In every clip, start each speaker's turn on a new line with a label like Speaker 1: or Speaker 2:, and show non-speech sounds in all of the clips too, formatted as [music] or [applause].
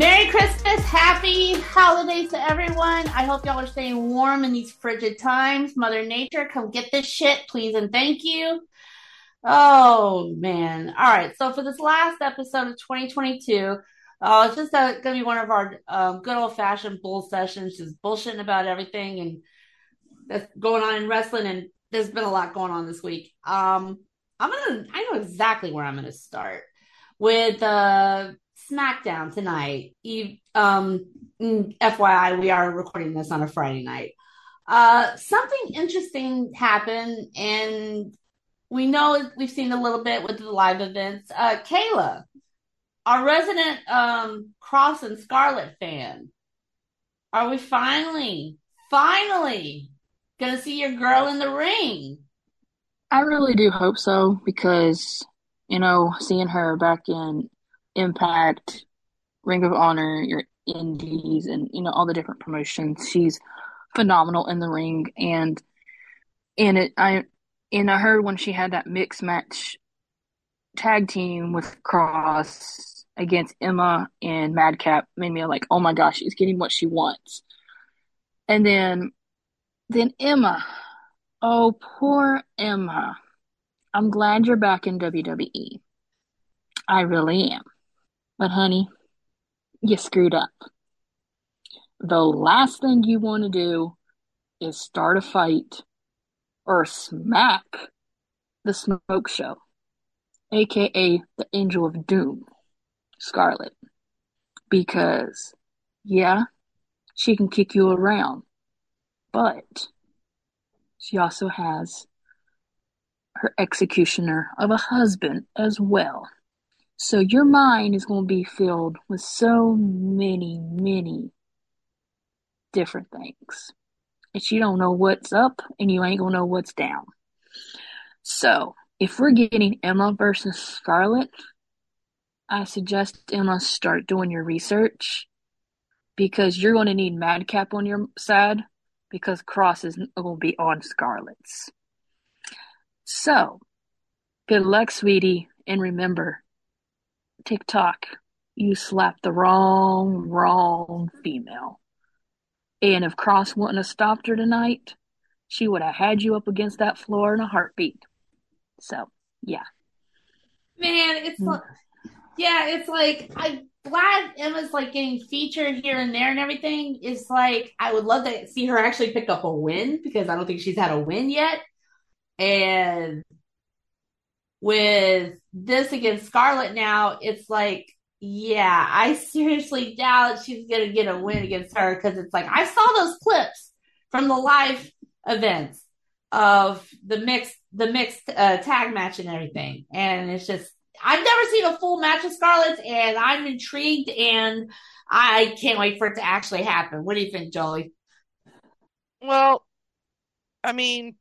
Speaker 1: Merry Christmas, happy holidays to everyone. I hope y'all are staying warm in these frigid times. Mother Nature, come get this shit, please and thank you. Oh man. All right. So for this last episode of 2022, uh, it's just gonna be one of our um, good old fashioned bull sessions, just bullshitting about everything and that's going on in wrestling. And there's been a lot going on this week. Um, I'm gonna, I know exactly where I'm gonna start with uh SmackDown tonight. Um, FYI, we are recording this on a Friday night. Uh, something interesting happened, and we know we've seen a little bit with the live events. Uh, Kayla, our resident um, Kross and Scarlett fan, are we finally, finally gonna see your girl in the ring?
Speaker 2: I really do hope so because you know, seeing her back in Impact, Ring of Honor, your Indies, and you know all the different promotions. She's phenomenal in the ring, and and it I and I heard when she had that mixed match tag team with Kross against Emma and Madcap made me like, oh my gosh, she's getting what she wants. And then then Emma, oh poor Emma. I'm glad you're back in WWE. I really am. But honey, you screwed up. The last thing you want to do is start a fight or smack the smoke show, aka the Angel of Doom, Scarlett. Because, yeah, she can kick you around, but she also has her executioner of a husband as well. So your mind is going to be filled with so many, many different things. And you don't know what's up and you ain't going to know what's down. So if we're getting Emma versus Scarlett, I suggest Emma start doing your research because you're going to need Madcap on your side because Kross is going to be on Scarlett's. So, good luck, sweetie, and remember, TikTok, you slapped the wrong, wrong female. And if Kross wouldn't have stopped her tonight, she would have had you up against that floor in a heartbeat. So, yeah.
Speaker 1: Man, it's mm. like, yeah, it's like, I'm glad Emma's like getting featured here and there and everything. It's like, I would love to see her actually pick up a win because I don't think she's had a win yet. And with this against Scarlett now, it's like, yeah, I seriously doubt she's going to get a win against her because it's like, I saw those clips from the live events of the mixed, the mixed uh, tag match and everything. And it's just, I've never seen a full match of Scarlett's and I'm intrigued and I can't wait for it to actually happen. What do you think, Jolie?
Speaker 3: Well, I mean,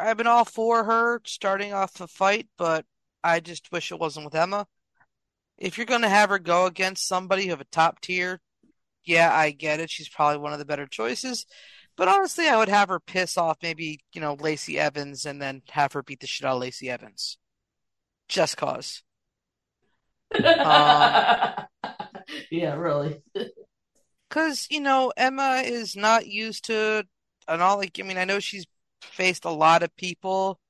Speaker 3: I've been all for her starting off the fight, but I just wish it wasn't with Emma. If you're going to have her go against somebody of a top tier, yeah, I get it. She's probably one of the better choices. But honestly, I would have her piss off maybe, you know, Lacey Evans and then have her beat the shit out of Lacey Evans. Just cause.
Speaker 1: um, [laughs] yeah, really. [laughs]
Speaker 3: Because, you know, Emma is not used to, and all, like, I mean, I know she's faced a lot of people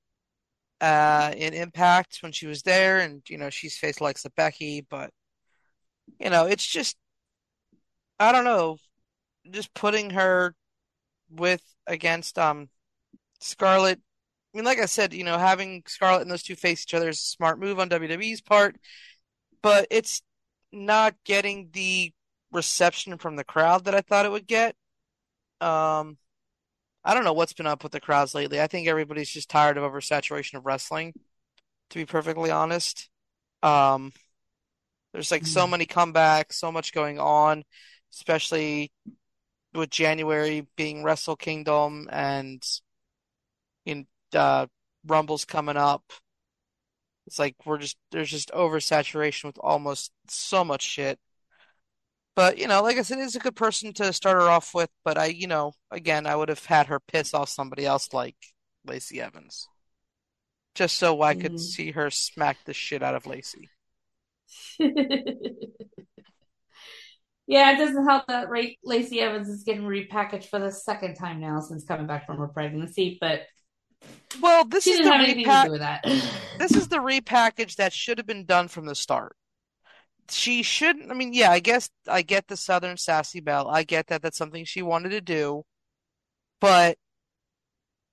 Speaker 3: uh, in Impact when she was there, and you know she's faced Alexa Becky, but you know it's just I don't know. just putting her with against um Scarlett. I mean, like I said, you know, having Scarlett and those two face each other is a smart move on WWE's part, but it's not getting the reception from the crowd that I thought it would get. Um, I don't know what's been up with the crowds lately. I think everybody's just tired of oversaturation of wrestling, to be perfectly honest. Um, there's like so
Speaker 1: Mm.
Speaker 3: many comebacks, so much going on, especially with January being Wrestle Kingdom and in uh Rumble's coming up. It's like we're just there's just oversaturation with almost so much shit. But you know, like I said, it's a good person to start her off with. But I, you know, again, I would have had her piss off somebody else like Lacey Evans, just so I could
Speaker 1: Mhm.
Speaker 3: see her smack the shit out of Lacey. [laughs]
Speaker 1: Yeah, it doesn't help that Lacey Evans is getting repackaged for the second time now since coming back from her pregnancy, but
Speaker 3: Well, this
Speaker 1: she
Speaker 3: is
Speaker 1: didn't
Speaker 3: the
Speaker 1: have anything to
Speaker 3: repack.
Speaker 1: do with that.
Speaker 3: This is the repackage that should have been done from the start. She shouldn't. I mean, yeah, I guess I get the Southern Sassy Belle. I get that that's something she wanted to do. But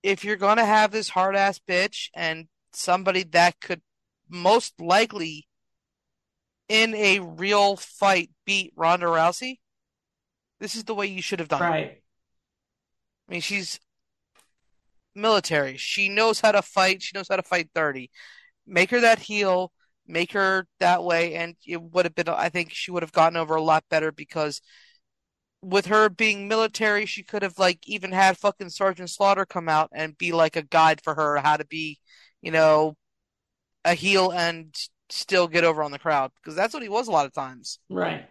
Speaker 3: if you're gonna have this hard ass bitch and somebody that could most likely in a real fight beat Ronda Rousey, this is the way you should have done it.
Speaker 1: Right.
Speaker 3: I mean, she's military. She knows how to fight. She knows how to fight dirty. Make her that heel, make her that way, and it would have been, I think she would have gotten over a lot better because with her being military, she could have like even had fucking Sergeant Slaughter come out and be like a guide for her how to be, you know, a heel and still get over on the crowd because that's what he was a lot of times.
Speaker 1: Right.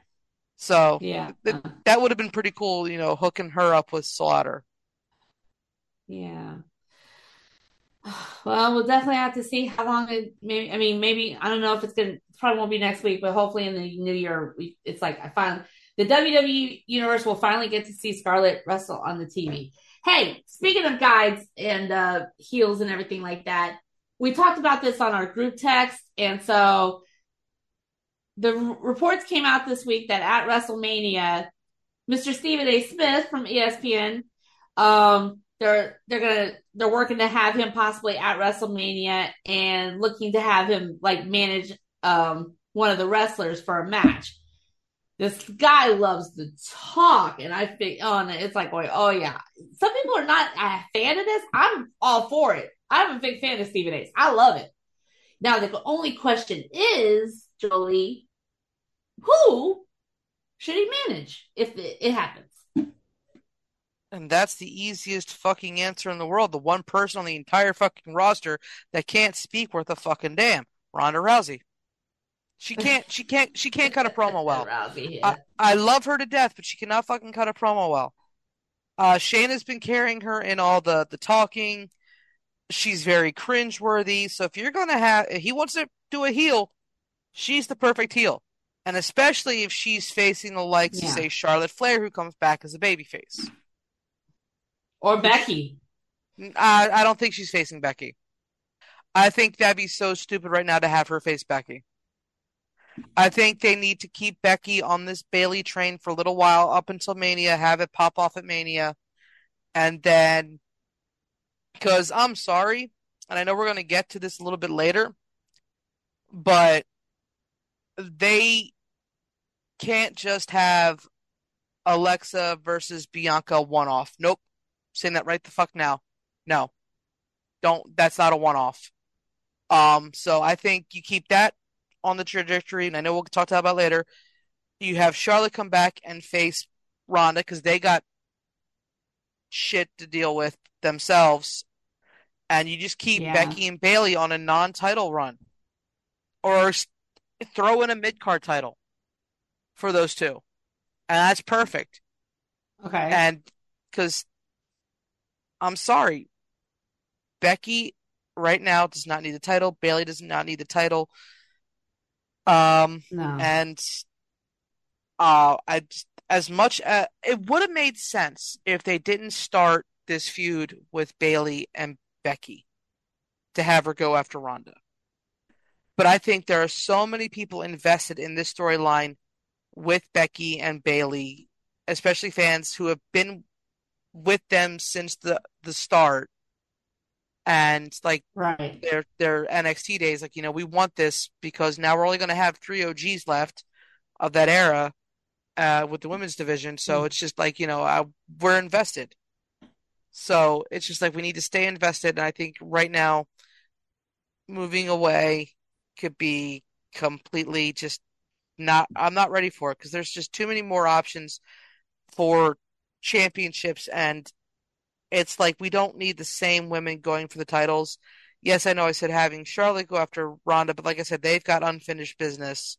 Speaker 3: So
Speaker 1: Yeah.
Speaker 3: th-
Speaker 1: Uh,
Speaker 3: that would have been pretty cool, you know, hooking her up with Slaughter.
Speaker 1: yeah. [sighs] Well, we'll definitely have to see how long it maybe I mean maybe I don't know if it's gonna probably won't be next week, but hopefully in the new year we it's like I finally the WWE universe will finally get to see Scarlett wrestle on the TV. Hey, speaking of guides and uh heels and everything like that, we talked about this on our group text, and so the r- reports came out this week that at WrestleMania, Mr. Stephen A. Smith from ESPN, um, they're they're gonna they're working to have him possibly at WrestleMania and looking to have him like manage um one of the wrestlers for a match. This guy loves to talk, and I think, oh, it's like going, oh yeah. Some people are not a fan of this. I'm all for it. I'm a big fan of Stephen A. I love it. Now the only question is, Jolie, who should he manage if it, it happens?
Speaker 3: And that's the easiest fucking answer in the world. The one person on the entire fucking roster that can't speak worth a fucking damn. Ronda Rousey. She [laughs] can't she can't she can't cut a promo well. [laughs]
Speaker 1: Rousey, yeah.
Speaker 3: I, I love her to death, but she cannot fucking cut a promo well. Uh Shayna's been carrying her in all the the talking. She's very cringeworthy. So if you're gonna have if he wants to do a heel, she's the perfect heel. And especially if she's facing the likes
Speaker 1: Yeah.
Speaker 3: of say Charlotte Flair who comes back as a babyface.
Speaker 1: Or Becky.
Speaker 3: I, I don't think she's facing Becky. I think that'd be so stupid right now to have her face Becky. I think they need to keep Becky on this Bayley train for a little while up until Mania, have it pop off at Mania, and then because I'm sorry, and I know we're going to get to this a little bit later, but they can't just have Alexa versus Bianca one off. Nope. Saying that right the fuck now. No. Don't that's not a one off. Um, so I think you keep that on the trajectory, and I know we'll talk about that later. You have Charlotte come back and face Ronda because they got shit to deal with themselves, and you just keep
Speaker 1: Yeah.
Speaker 3: Becky and Bayley on a non-title run, or throw in a mid-card title for those two, and that's perfect.
Speaker 1: Okay.
Speaker 3: And because I'm sorry, Becky right now does not need the title. Bayley does not need the title. Um,
Speaker 1: no.
Speaker 3: and uh, I as much as it would have made sense if they didn't start this feud with Bayley and Becky to have her go after Ronda. But I think there are so many people invested in this storyline with Becky and Bayley especially fans who have been with them since the the start and like
Speaker 1: right.
Speaker 3: their their NXT days like you know we want this because now we're only going to have three OGs left of that era uh, with the women's division so
Speaker 1: Mm.
Speaker 3: it's just like you know I, we're invested so it's just like we need to stay invested and I think right now moving away could be completely just not I'm not ready for it because there's just too many more options for championships and it's like we don't need the same women going for the titles. Yes, I know I said having Charlotte go after Ronda, but like I said, they've got unfinished business.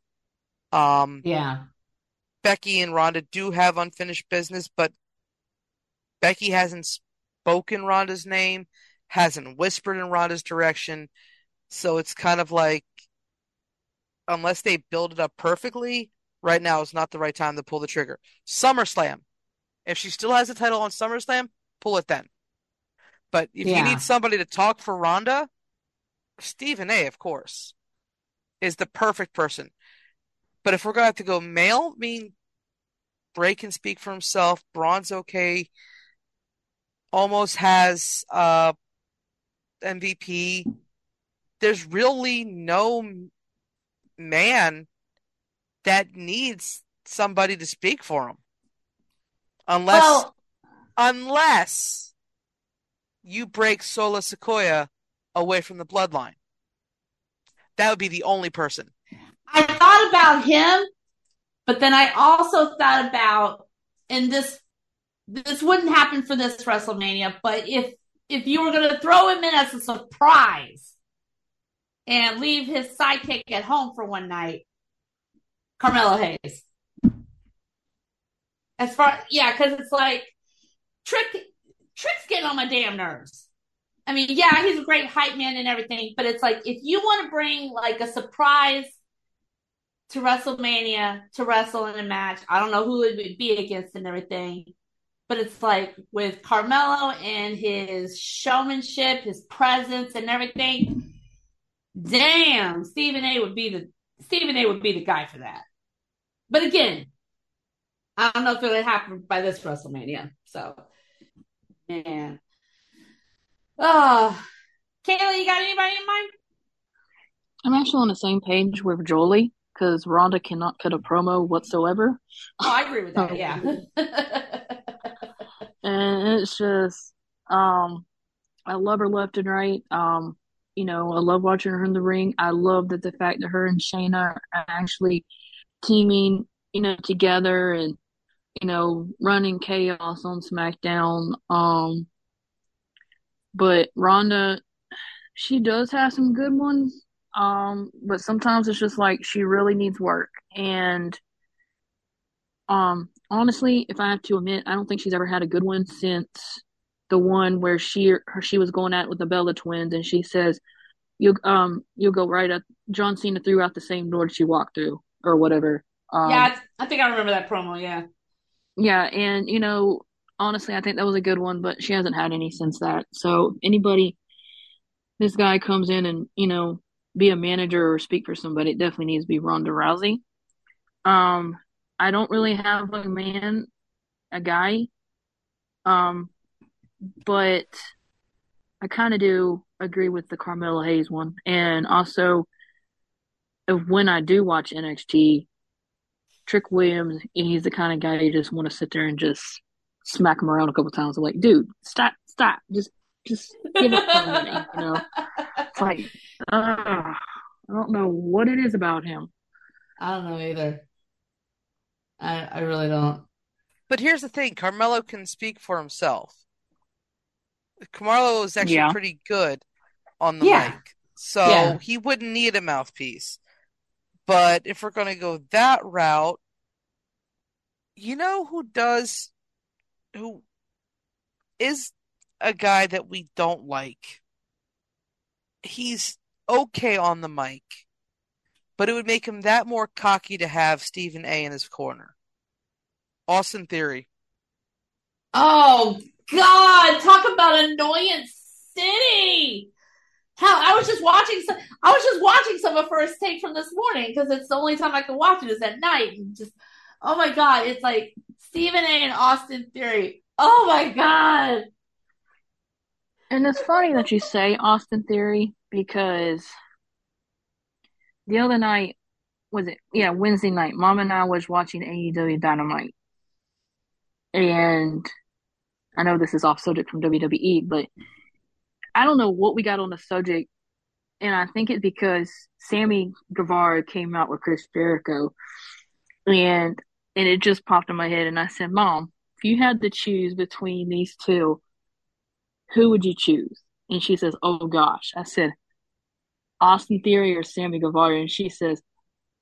Speaker 3: Um,
Speaker 1: Yeah.
Speaker 3: Becky and Ronda do have unfinished business, but Becky hasn't spoken Ronda's name, hasn't whispered in Ronda's direction. So it's kind of like, unless they build it up perfectly, right now is not the right time to pull the trigger. SummerSlam. If she still has the title on SummerSlam, pull it then. But if you need somebody to talk for Ronda, Stephen A, of course, is the perfect person. But if we're gonna have to go male, I mean, Bray can speak for himself. Braun's okay. Omos has uh MVP. There's really no man that needs somebody to speak for him. Unless
Speaker 1: Well,
Speaker 3: unless you break Solo Sikoa away from the bloodline. That would be the only person.
Speaker 1: I thought about him, but then I also thought about, and this this wouldn't happen for this WrestleMania, but if if you were going to throw him in as a surprise and leave his sidekick at home for one night, Carmelo Hayes. As far, yeah, because it's like Trick Trick's getting on my damn nerves. I mean, yeah, he's a great hype man and everything, but it's like if you want to bring like a surprise to WrestleMania to wrestle in a match, I don't know who it would be against and everything, but it's like with Carmelo and his showmanship, his presence and everything. Damn, Stephen A would be the Stephen A would be the guy for that. But again, I don't know if it'll happen by this WrestleMania. So, man. Oh, Kayla, you got anybody in mind?
Speaker 2: I'm actually on the same page with Jolie because Ronda cannot cut a promo whatsoever.
Speaker 1: Oh, I agree with that. Yeah. [laughs]
Speaker 2: and it's just um I love her left and right. Um, you know, I love watching her in the ring. I love that the fact that her and Shayna are actually teaming, you know, together and you know, running chaos on SmackDown. Um, but Ronda, she does have some good ones. Um, but sometimes it's just like she really needs work. And um, honestly, if I have to admit, I don't think she's ever had a good one since the one where she her, she was going at with the Bella twins, and she says, "You um you'll go right up." John Cena threw out the same door she walked through, or whatever. Um,
Speaker 1: yeah, I, I think I remember that promo. Yeah.
Speaker 2: Yeah, and you know, honestly, I think that was a good one, but she hasn't had any since that. So anybody, this guy comes in and you know, be a manager or speak for somebody, it definitely needs to be Ronda Rousey. Um, I don't really have a man, a guy, um, but I kind of do agree with the Carmelo Hayes one, and also, when I do watch NXT, Trick Williams, and he's the kind of guy you just want to sit there and just smack him around a couple times. I'm like, dude, stop, stop, just, just give it up for a minute. You know, it's like, uh, I don't know what it is about him.
Speaker 1: I don't know either. I I really don't.
Speaker 3: But here's the thing, Carmelo can speak for himself. Carmelo is actually
Speaker 2: Yeah.
Speaker 3: pretty good on the
Speaker 1: Yeah.
Speaker 3: mic. So
Speaker 1: Yeah.
Speaker 3: he wouldn't need a mouthpiece. But if we're going to go that route, you know who does, who is a guy that we don't like? He's okay on the mic, but it would make him that more cocky to have Stephen A in his corner. Austin Theory.
Speaker 1: Oh God! Talk about annoyance city. Hell, I was just watching some. I was just watching some of First Take from this morning because it's the only time I can watch it is at night. And just, oh my God, it's like Stephen A. and Austin Theory. Oh my god.
Speaker 2: And it's funny that you say Austin Theory because the other night was it yeah Wednesday night, Mom and I was watching AEW Dynamite, and I know this is off subject from WWE, but I don't know what we got on the subject, and I think it's because Sammy Guevara came out with Chris Jericho, and and it just popped in my head, and I said, Mom, if you had to choose between these two, who would you choose? And she says, Oh gosh. I said, Austin Theory or Sammy Guevara? And she says,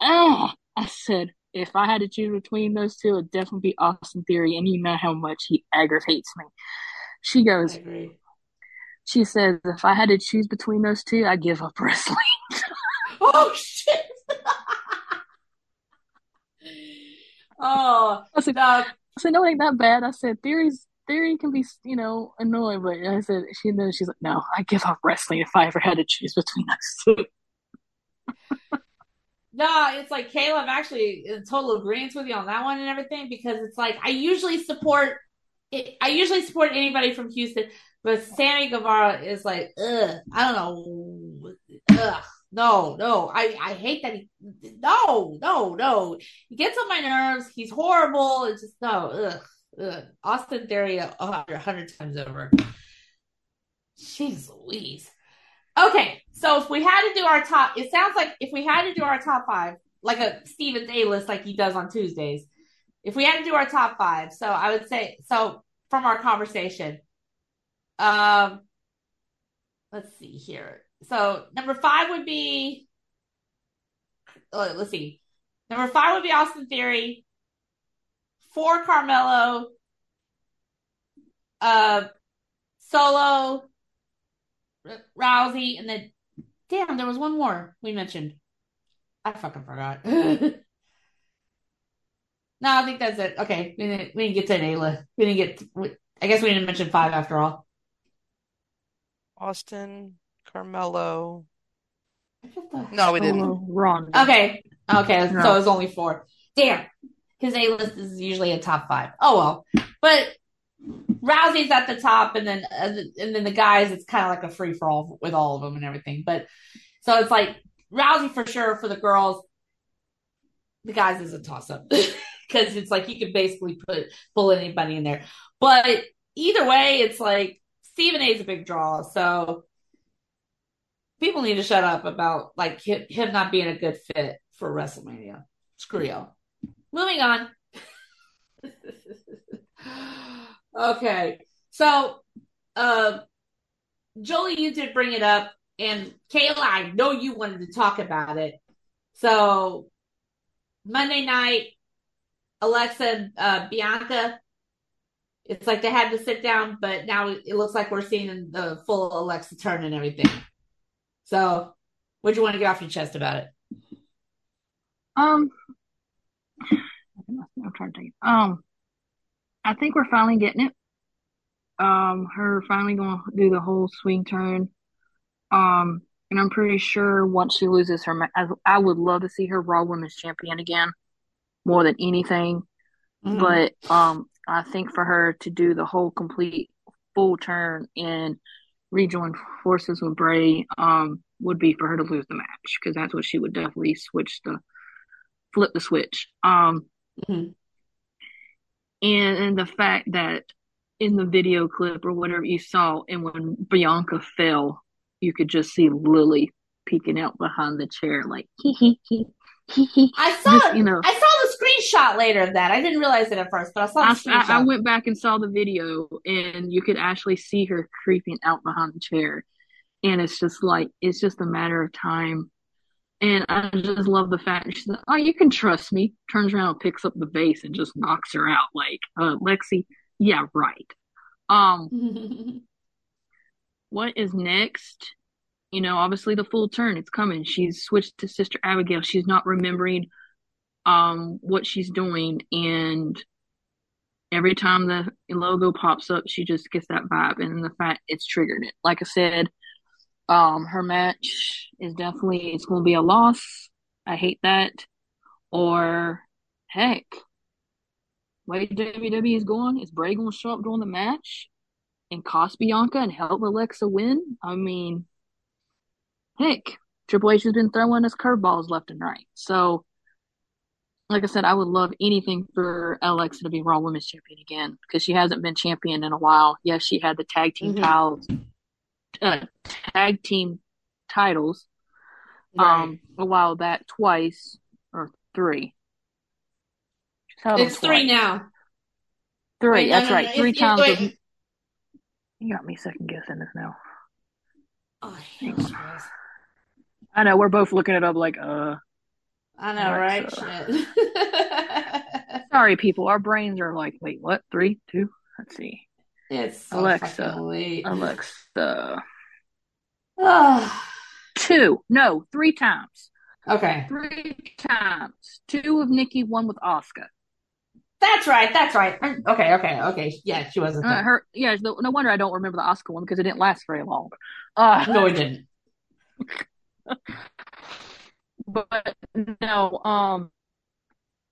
Speaker 2: Ah. I said, if I had to choose between those two, it'd definitely be Austin Theory. And you know how much he aggravates me. She goes, She says, if I had to choose between those two, I give up wrestling. [laughs]
Speaker 1: oh, shit. oh,
Speaker 2: I said,
Speaker 1: no.
Speaker 2: I said, no, it ain't that bad. I said, Theory's theory can be, you know, annoying, but I said she knows she's like, no, I give up wrestling if I ever had to choose between those two. [laughs]
Speaker 1: no, it's like Caleb actually in total agreement with you on that one and everything because it's like I usually support it, I usually support anybody from Houston, but Sammy Guevara is like, ugh, I don't know, ugh. No, no, I, I hate that he, no, no, no. He gets on my nerves. He's horrible. It's just, no, ugh. Ugh. Austin Theory a hundred times over. Jeez Louise. Okay, so if we had to do our top, it sounds like if we had to do our top five, like a Steven's A list, like he does on Tuesdays, if we had to do our top five, so I would say, so from our conversation, um, let's see here. So number five would be, oh, let's see, number five would be Austin Theory for Carmelo, uh, Solo, Rousey, and then damn, there was one more we mentioned. I fucking forgot. [laughs] no, I think that's it. Okay, we didn't, we didn't get to Ayla. We didn't get. To, I guess we didn't mention five after all.
Speaker 3: Austin, Carmelo. No, we didn't.
Speaker 2: Wrong.
Speaker 1: Okay, okay, no. so it was only four. Damn because A list is usually a top five. Oh well, but Rousey's at the top, and then uh, and then the guys, it's kind of like a free for all with all of them and everything. But so it's like Rousey for sure for the girls. The guys is a toss up [laughs] because it's like you could basically put pull anybody in there. But either way, it's like Stephen A is a big draw, so people need to shut up about like him not being a good fit for WrestleMania. Screw y'all. Moving on. [laughs] okay. So, uh, Jolie, you did bring it up, and Kayla, I know you wanted to talk about it. So, Monday night, Alexa uh, Bianca, it's like they had to sit down, but now it looks like we're seeing the full Alexa turn and everything. So, what do you want to get off your chest about it?
Speaker 2: Um, I'm trying to think. Um, I think we're finally getting it. Um, her finally going to do the whole swing turn. Um, and I'm pretty sure once she loses her, I, I would love to see her Raw Women's Champion again, more than anything. Mm-hmm. But um, I think for her to do the whole complete full turn and rejoin forces with Bray, um, would be for her to lose the match because that's what she would definitely switch the flip the switch. Um, mm-hmm. and and the fact that in the video clip or whatever you saw, and when Bianca fell, you could just see Lily peeking out behind the chair, like hee hee hee.
Speaker 1: I saw, just, you know, I saw screenshot later of that. I didn't realize it at first, but I saw the
Speaker 2: I, I, I went back and saw the video, and you could actually see her creeping out behind the chair, and it's just like it's just a matter of time and I just love the fact she's like, oh, you can trust me. Turns around and picks up the vase, and just knocks her out. Like, uh, Lexi, yeah, right. Um, [laughs] what is next? You know, obviously the full turn, it's coming. She's switched to Sister Abigail. She's not remembering um what she's doing and every time the logo pops up she just gets that vibe and the fact it's triggered it like i said um, her match is definitely it's going to be a loss. I hate that. Or heck, way WWE is going, is Bray going to show up during the match and cost Bianca and help Alexa win? I mean, heck, Triple H has been throwing us curveballs left and right. So, like I said, I would love anything for Alexa to be Raw Women's Champion again because she hasn't been champion in a while. Yes, she had the tag team
Speaker 1: Mhm.
Speaker 2: titles, uh, tag team titles um a while back twice or three.
Speaker 1: It's three now.
Speaker 2: Three,
Speaker 1: Wait,
Speaker 2: that's
Speaker 1: no,
Speaker 2: right.
Speaker 1: no,
Speaker 2: Three times. with- You got me second guessing this now.
Speaker 1: Oh, I hate this.
Speaker 2: I know we're both looking it up like, uh,
Speaker 1: I know, right? Shit. [laughs] [laughs]
Speaker 2: sorry, people. Our brains are like, wait, what? Three, two? Let's see.
Speaker 1: it's so
Speaker 2: Alexa. Alexa,
Speaker 1: Ah,
Speaker 2: two. No, three times.
Speaker 1: okay,
Speaker 2: Three times. Two with Nikki, one with Asuka.
Speaker 1: that's right. That's right. Okay, okay, okay. Yeah, she wasn't.
Speaker 2: Uh, her, yeah. No, no wonder I don't remember the Asuka one because it didn't last very long. Uh,
Speaker 1: No, it didn't. [laughs]
Speaker 2: but no, um,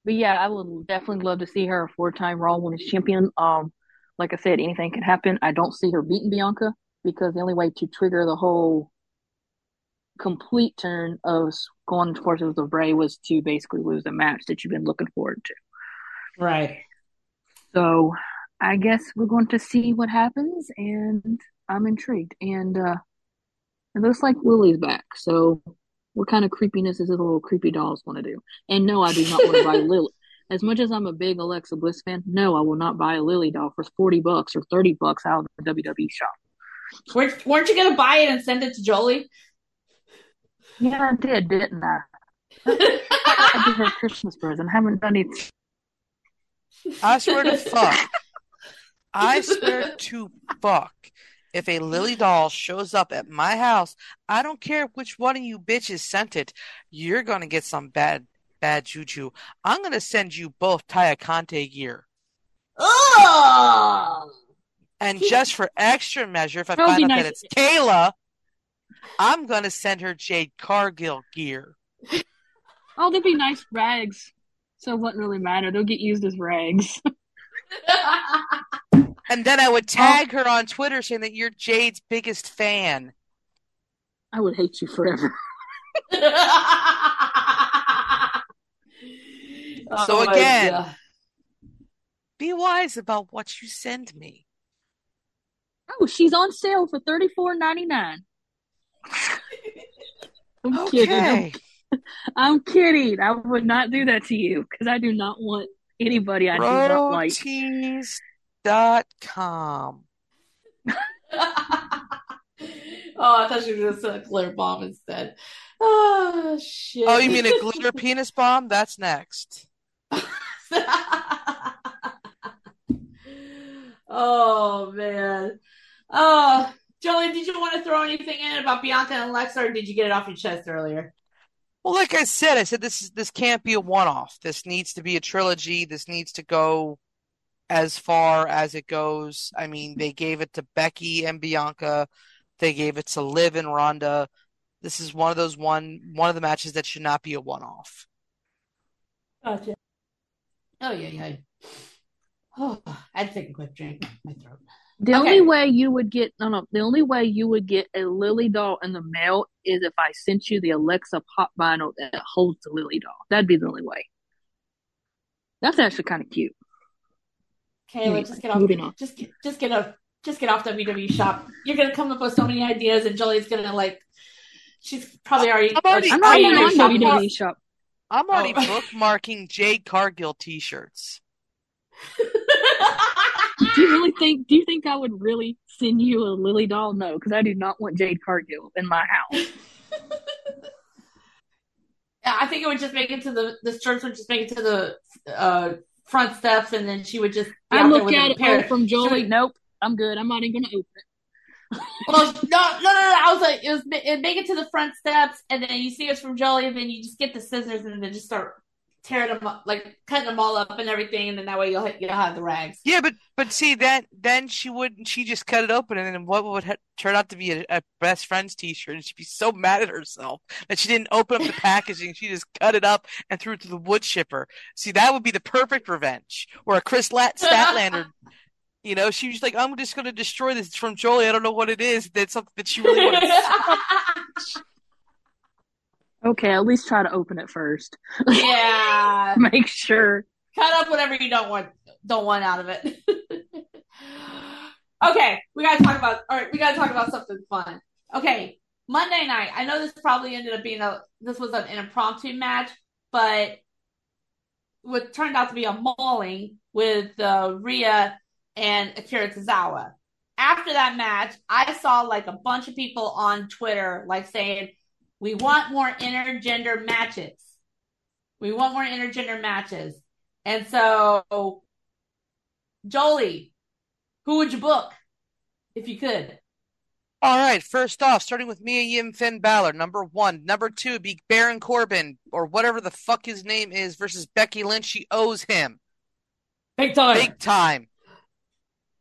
Speaker 2: but yeah, I would definitely love to see her a four-time Raw Women's Champion. Um, like I said, anything can happen. I don't see her beating Bianca because the only way to trigger the whole complete turn of going towards the Bray was to basically lose the match that you've been looking forward to.
Speaker 1: Right.
Speaker 2: So I guess we're going to see what happens, and I'm intrigued. And uh, it looks like Lily's back. So what kind of creepiness is this little creepy dolls want to do? And no, I do not want to buy [laughs] Lily. As much as I'm a big Alexa Bliss fan, no, I will not buy a Lily doll for forty bucks or thirty bucks out of the WWE shop.
Speaker 1: Weren't, weren't you gonna buy it and send it to Jolie?
Speaker 2: Yeah, I did, didn't I? [laughs] I did her Christmas present. I haven't done it.
Speaker 3: I swear to fuck. I swear [laughs] to fuck. If a Lily mm-hmm. doll shows up at my house, I don't care which one of you bitches sent it. You're gonna get some bad, bad juju. I'm gonna send you both Tay Conti gear.
Speaker 1: oh,
Speaker 3: And just for extra measure, if I find out
Speaker 2: nice.
Speaker 3: that it's Kayla, I'm gonna send her Jade Cargill gear. [laughs]
Speaker 2: Oh, they'd be nice rags. So it wouldn't really matter. They'll get used as rags. [laughs]
Speaker 3: And then I would tag her on Twitter saying that you're Jade's biggest fan.
Speaker 2: I would hate you forever. [laughs]
Speaker 3: Oh so
Speaker 1: Oh
Speaker 3: again-
Speaker 1: God.
Speaker 3: Be wise about what you send me.
Speaker 2: Oh, she's on sale for thirty four ninety nine. [laughs] I'm kidding. I'm, [laughs] I'm kidding. I would not do that to you because I do not want anybody I do not like.
Speaker 3: Rotease.com. [laughs]
Speaker 1: oh, I thought she was gonna send a glitter bomb instead. Oh shit.
Speaker 3: Oh, you mean a [laughs] glitter penis bomb? That's next. [laughs]
Speaker 1: oh man. Oh, Jolie, did you want to throw anything in about Bianca and Alexa, or did you get it off your chest earlier?
Speaker 3: Well, like I said, I said this is this can't be a one-off. This needs to be a trilogy. This needs to go as far as it goes. I mean, they gave it to Becky and Bianca. They gave it to Liv and Ronda. This is one of those one one of the matches that should not be a one-off.
Speaker 1: Gotcha. Oh yeah, yeah. Oh, I had to take a quick drink. My throat.
Speaker 2: The
Speaker 1: Okay.
Speaker 2: only way you would get no no the only way you would get a Lily doll in the mail is if I sent you the Alexa pop vinyl that holds the Lily doll. That'd be the only way. That's actually kind of cute.
Speaker 1: Okay, let's just get off.
Speaker 2: Moving on.
Speaker 1: Just get, just get off. Just get off WWE shop. You're gonna come up with so many ideas, and Jolie's gonna like. She's probably already.
Speaker 3: I'm already-
Speaker 2: I'm not
Speaker 3: I
Speaker 2: on
Speaker 3: shop-
Speaker 2: WWE shop.
Speaker 3: I'm already
Speaker 1: Oh. [laughs]
Speaker 3: bookmarking Jade Cargill t-shirts.
Speaker 2: Do you really think? Do you think I would really send you a Lily doll? No, because I do not want Jade Cargill in my house. [laughs]
Speaker 1: I think it would just make it to the the shirts would just make it to the uh, front steps, and then she would just.
Speaker 2: I
Speaker 1: there
Speaker 2: at it
Speaker 1: pair-
Speaker 2: from Jolie. Nope, I'm good. I'm not even gonna open it. [laughs]
Speaker 1: Well, no, no, no, no. I was like, it was it make it to the front steps, and then you see us from Jolie, and then you just get the scissors, and then just start tear them up, like cutting them all up and everything, and then that way you'll you'll have the rags.
Speaker 3: Yeah, but but see then then she wouldn't she just cut it open and then what would ha- turn out to be a, a best friends T-shirt and she'd be so mad at herself that she didn't open up the [laughs] packaging she just cut it up and threw it to the wood chipper. See that would be the perfect revenge. Or a Kris Lat- Statlander, [laughs] you know, she was like I'm just going to destroy this it's from Jolie. I don't know what it is. That's something that she really wanted. [laughs]
Speaker 2: Okay, at least try to open it first.
Speaker 1: yeah, [laughs]
Speaker 2: Make sure.
Speaker 1: cut up whatever you don't want don't want out of it. [laughs] okay, we gotta talk about all right, we gotta talk about something fun. Okay, Monday night. I know this probably ended up being a this was an, impromptu match, but what turned out to be a mauling with uh, Rhea and Akira Tozawa. After that match, I saw like a bunch of people on Twitter like saying, "We want more intergender matches. We want more intergender matches." And so, Jolie, who would you book if you could?
Speaker 3: All right, first off, starting with Mia Yim Finn Balor, number one. Number two, be Baron Corbin, or whatever the fuck his name is, versus Becky Lynch. She owes him.
Speaker 1: Big time.
Speaker 3: Big time.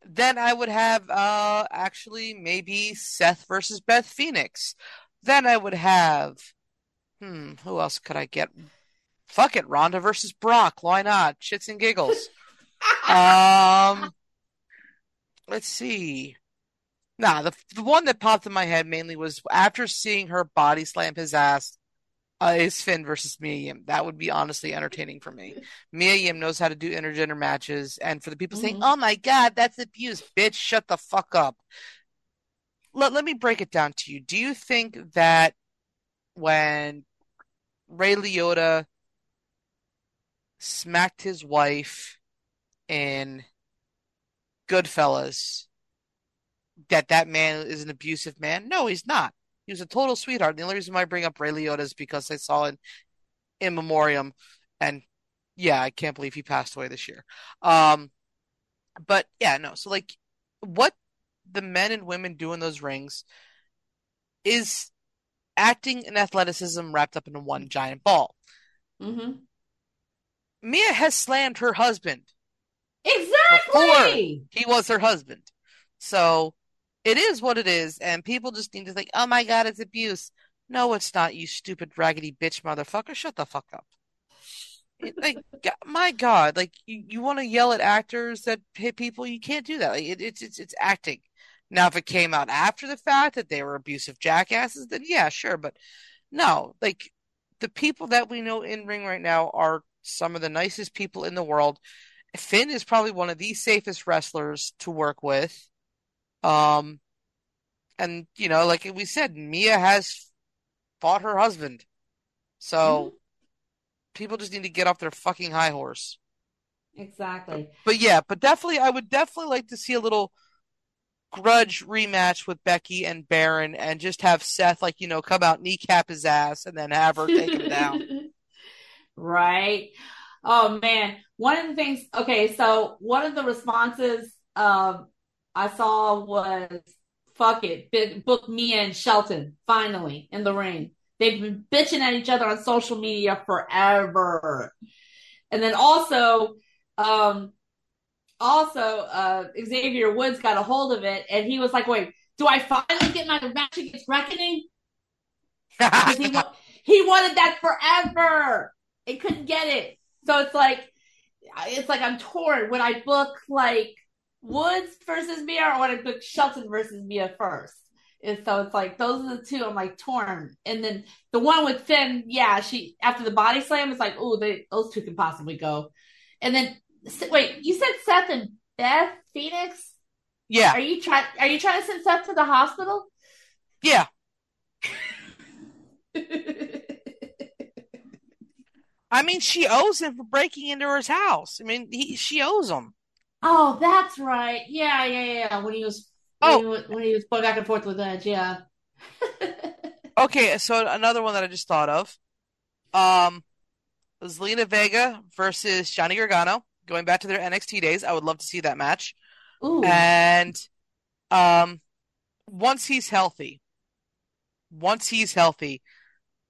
Speaker 3: Then I would have uh actually maybe Seth versus Beth Phoenix. Then I would have hmm, who else could I get? Fuck it, Ronda versus Brock. Why not? Shits and giggles. [laughs] um let's see. Nah, the the one that popped in my head mainly was after seeing her body slam his ass uh, is Finn versus Mia Yim. That would be honestly entertaining for me. Mia Yim knows how to do intergender matches, and for the people saying,
Speaker 1: Mhm.
Speaker 3: "Oh my God, that's abuse," bitch, shut the fuck up. Let let me break it down to you. Do you think that when Ray Liotta smacked his wife in Goodfellas, that that man is an abusive man? No, he's not. He was a total sweetheart. The only reason why I bring up Ray Liotta is because I saw in in memoriam, and yeah, I can't believe he passed away this year. Um, but yeah, no. So like, what the men and women do in those rings is acting and athleticism wrapped up in one giant ball.
Speaker 1: hmm
Speaker 3: Mia has slammed her husband.
Speaker 1: Exactly.
Speaker 3: He was her husband. So it is what it is, and people just need to think, oh my God, it's abuse. No, it's not, you stupid raggedy bitch motherfucker. Shut the fuck up. It- Like, my God, like you, you want to yell at actors that hit people, you can't do that. Like, it, it's it's it's acting. Now, if it came out after the fact that they were abusive jackasses, then yeah, sure. But no, like the people that we know in ring right now are some of the nicest people in the world. Finn is probably one of the safest wrestlers to work with. Um, and you know, like we said, Mia has fought her husband. So people just need to get off their fucking high horse.
Speaker 1: Exactly.
Speaker 3: But yeah, but definitely, I would definitely like to see a little grudge rematch with Becky and Baron and just have Seth, like, you know, come out, kneecap his ass, and then have her take him down. [laughs]
Speaker 1: right. Oh man. One of the things, okay, so one of the responses um I saw was fuck it, book Mia and Shelton finally in the ring. They've been bitching at each other on social media forever. And then also, um, also, uh, Xavier Woods got a hold of it and he was like, wait, do I finally get my match against Reckoning? He, [laughs] wa- he wanted that forever. It couldn't get it. So it's like, it's like I'm torn. Would I book like Woods versus Mia or would I book Shelton versus Mia first? And so it's like, those are the two. I'm like torn. And then the one with Finn, yeah, she, after the body slam, it's like, oh, they, those two can possibly go. And then, wait, you said Seth and Beth Phoenix?
Speaker 3: Yeah,
Speaker 1: Are you trying, are you trying to send Seth to the hospital?
Speaker 3: yeah. [laughs] I mean, she owes him for breaking into his house. I mean, he, she owes him.
Speaker 1: Oh, that's right. Yeah, yeah, yeah. When he was
Speaker 3: Oh.
Speaker 1: when, he, was- when he was going back and forth with Edge, yeah. [laughs]
Speaker 3: Okay, so another one that I just thought of, um, was Lena Vega versus Johnny Gargano. Going back to their NXT days, I would love to see that match.
Speaker 1: Ooh.
Speaker 3: And um, once he's healthy, once he's healthy,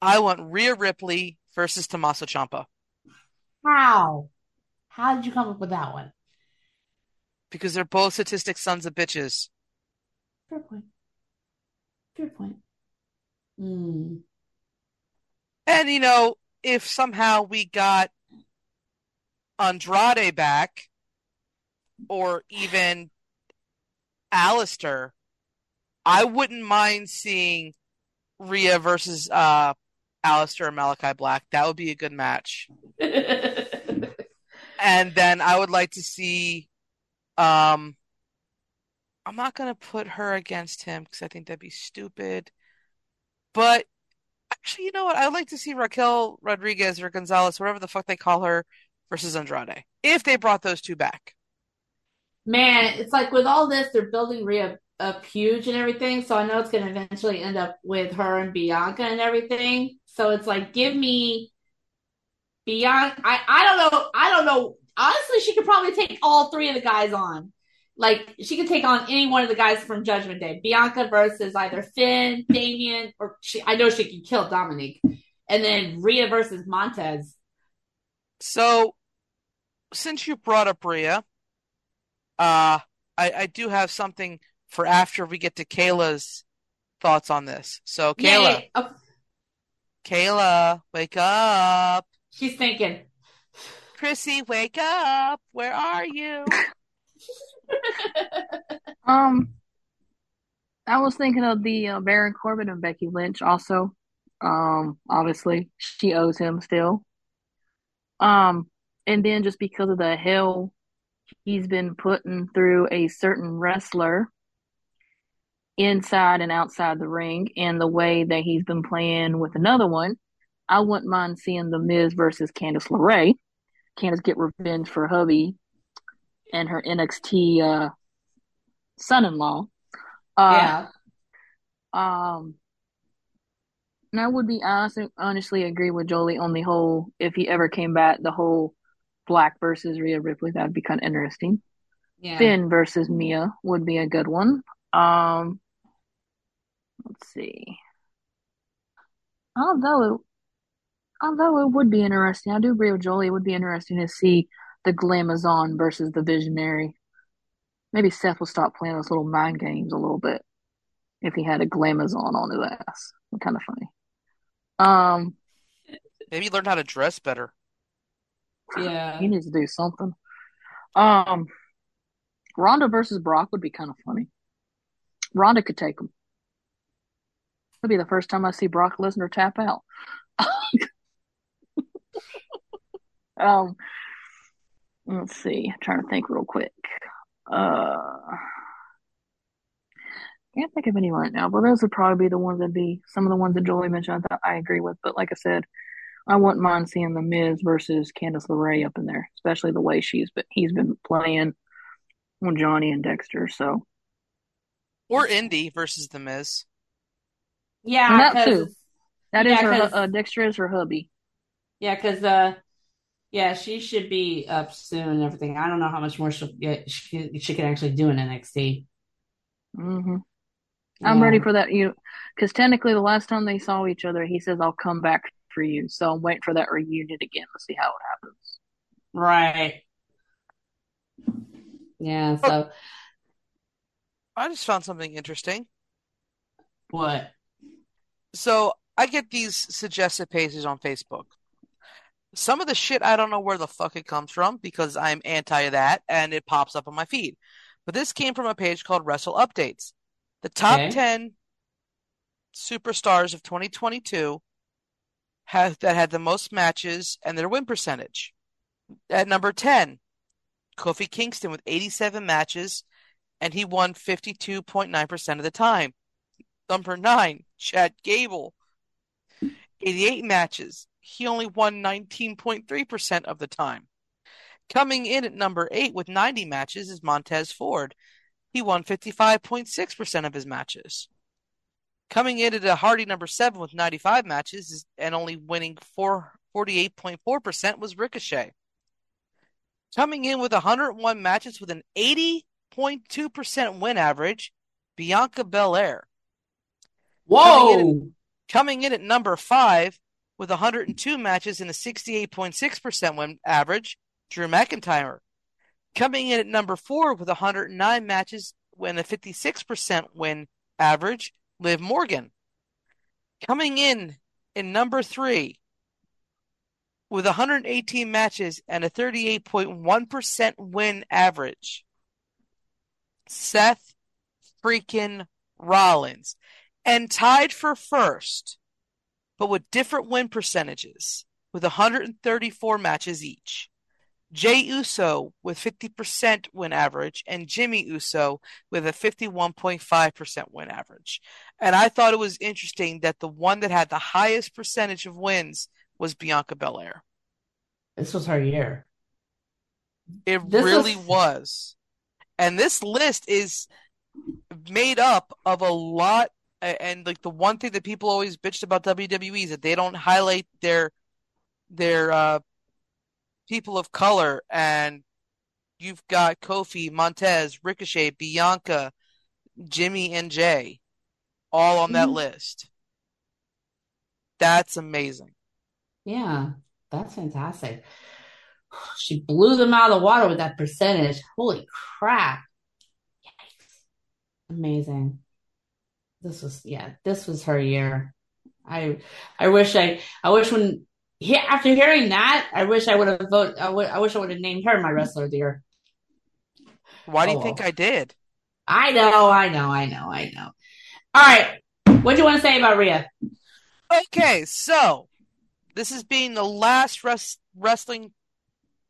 Speaker 3: I want Rhea Ripley versus Tommaso Ciampa.
Speaker 1: How? How did you come up with that one?
Speaker 3: Because they're both statistic sons of bitches.
Speaker 1: Fair point. Fair point. Hmm.
Speaker 3: And you know, if somehow we got Andrade back, or even Aleister, I wouldn't mind seeing Rhea versus uh Aleister and Malakai Black. That would be a good match. [laughs] And then I would like to see um I'm not gonna put her against him because I think that'd be stupid. But actually, you know what? I'd like to see Raquel Rodriguez or Gonzalez, whatever the fuck they call her, versus Andrade. If they brought those two back.
Speaker 1: Man, it's like with all this, they're building Rhea up huge and everything. So I know it's going to eventually end up with her and Bianca and everything. So it's like, give me Bianca. I, I don't know. I don't know. Honestly, she could probably take all three of the guys on. Like, she could take on any one of the guys from Judgment Day. Bianca versus either Finn, Damian, or she, I know she can kill Dominic. And then Rhea versus Montez.
Speaker 3: So, since you brought up Rhea, uh, I, I do have something for after we get to Kayla's thoughts on this. So, Kayla,
Speaker 1: Yay. Oh,
Speaker 3: Kayla, wake up.
Speaker 1: she's thinking.
Speaker 3: Chrissy, wake up. Where are you? [laughs]
Speaker 2: Um, I was thinking of the uh, Baron Corbin and Becky Lynch also. Um, obviously she owes him still. Um, and then just because of the hell he's been putting through a certain wrestler inside and outside the ring, and the way that he's been playing with another one, I wouldn't mind seeing the Miz versus Candice LeRae. Candice get revenge for hubby and her NXT uh, son-in-law. Uh,
Speaker 1: yeah.
Speaker 2: Um, and I would be honest, honestly agree with Jolie on the whole. If he ever came back, the whole Black versus Rhea Ripley, that'd be kind of interesting.
Speaker 1: Yeah.
Speaker 2: Finn versus Mia would be a good one. Um, let's see. Although, although it would be interesting, I do agree with Jolie. It would be interesting to see the Glamazon versus the Visionary. Maybe Seth will stop playing those little mind games a little bit if he had a Glamazon on his ass. Kind of funny. Um,
Speaker 3: Maybe learn how to dress better.
Speaker 1: Yeah.
Speaker 2: he needs to do something. Um, Ronda versus Brock would be kind of funny. Ronda could take him. It'll be the first time I see Brock Lesnar tap out. [laughs] um, let's see. I'm trying to think real quick. Uh, can't think of any right now, but those would probably be the ones that be some of the ones that Jolie mentioned that I agree with. But like I said, I wouldn't mind seeing the Miz versus Candice LeRae up in there, especially the way she's been he's been playing with Johnny and Dexter. So
Speaker 3: Or Indi versus The Miz.
Speaker 1: Yeah.
Speaker 2: And that
Speaker 1: 'cause-
Speaker 2: too. that is
Speaker 1: Yeah,
Speaker 2: her
Speaker 1: 'cause-
Speaker 2: uh, Dexter is her hubby.
Speaker 1: Yeah, because uh, yeah, she should be up soon and everything. I don't know how much more she'll get. She can, she can actually do in NXT.
Speaker 2: hmm I'm ready for that. You, because technically the last time they saw each other, he says, "I'll come back for you." So I'm waiting for that reunion again to see how it happens.
Speaker 1: Right. Yeah. Oh. So
Speaker 3: I just found something interesting.
Speaker 1: what?
Speaker 3: So I get these suggested pages on Facebook. Some of the shit I don't know where the fuck it comes from because I'm anti that and it pops up on my feed. But this came from a page called Wrestle Updates. The top
Speaker 1: Okay.
Speaker 3: 10 superstars of 2022 that had the most matches and their win percentage. At number 10, Kofi Kingston with 87 matches and he won 52.9% of the time. Number 9, Chad Gable 88 matches. He only won 19.3% of the time. Coming in at number 8 with 90 matches is Montez Ford. He won 55.6% of his matches. Coming in at a hardy number 7 with 95 matches and only winning 4, 48.4% was Ricochet. Coming in with 101 matches with an 80.2% win average, Bianca Belair. Coming
Speaker 1: Whoa!
Speaker 3: Coming in at number 5 with 102 matches and a 68.6% win average, Drew McIntyre. Coming in at number four with 109 matches and a 56% win average, Liv Morgan. Coming in in number three with 118 matches and a 38.1% win average, Seth freaking Rollins. And tied for first, but with different win percentages, with 134 matches each. Jey Uso with 50% win average and Jimmy Uso with a 51.5% win average. And I thought it was interesting that the one that had the highest percentage of wins was Bianca Belair.
Speaker 1: This was her year.
Speaker 3: It
Speaker 1: This
Speaker 3: really
Speaker 1: was-
Speaker 3: was. And this list is made up of a lot and like the one thing that people always bitched about WWE is that they don't highlight their their uh people of color and you've got Kofi, Montez, Ricochet, Bianca, Jimmy and Jey all on that
Speaker 1: Mhm.
Speaker 3: list. That's amazing.
Speaker 1: Yeah, that's fantastic. [sighs] She blew them out of the water with that percentage. Holy crap. Yikes. Amazing. This was, yeah, this was her year. I I wish I I wish when he, after hearing that, I wish I would have voted I wish I would have named her my wrestler of the year.
Speaker 3: Why do
Speaker 1: Oh,
Speaker 3: you think
Speaker 1: well.
Speaker 3: I did?
Speaker 1: I know, I know, I know, I know. All right. What do you want to say about Rhea?
Speaker 3: Okay, so this is being the last res- wrestling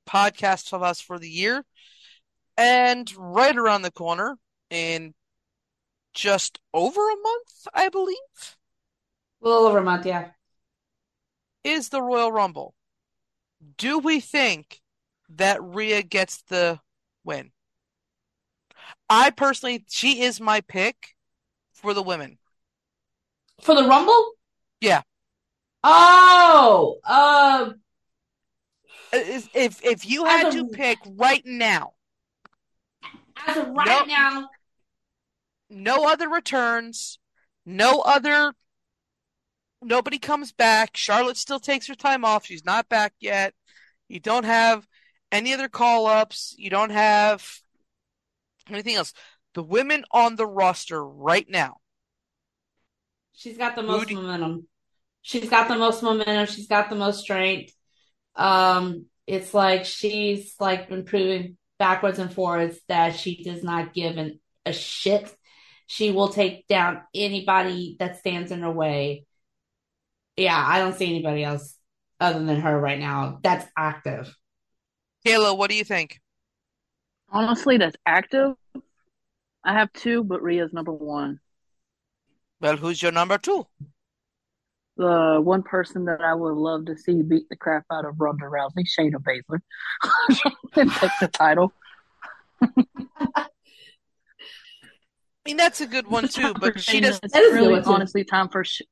Speaker 3: podcast of us for the year, and right around the corner in just over a month, I believe,
Speaker 1: A little over a month, yeah.
Speaker 3: Is the Royal Rumble. Do we think that Rhea gets the win? I personally, she is my pick for the women.
Speaker 1: For the Rumble?
Speaker 3: Yeah.
Speaker 1: Oh, uh,
Speaker 3: If if, you had to pick right now,
Speaker 1: as of right
Speaker 3: Nope.
Speaker 1: now,
Speaker 3: no other returns, no other, nobody comes back. Charlotte still takes her time off. She's not back yet. You don't have any other call ups. You don't have anything else. The women on the roster right now.
Speaker 1: she's got the most
Speaker 3: do-
Speaker 1: momentum. She's got the most momentum. She's got the most strength. Um, it's like she's like been proving backwards and forwards that she does not give an, a shit. She will take down anybody that stands in her way. Yeah, I don't see anybody else other than her right now that's active.
Speaker 3: Kayla, what do you think?
Speaker 2: Honestly, that's active. I have two, but Rhea's number one.
Speaker 3: Well, who's your number two?
Speaker 2: The one person that I would love to see beat the crap out of Ronda Rousey, Shayna Baszler, [laughs] and take the title.
Speaker 3: I mean, that's a good one too, but she does.
Speaker 2: It's
Speaker 1: That is
Speaker 2: really honestly time for. Sh-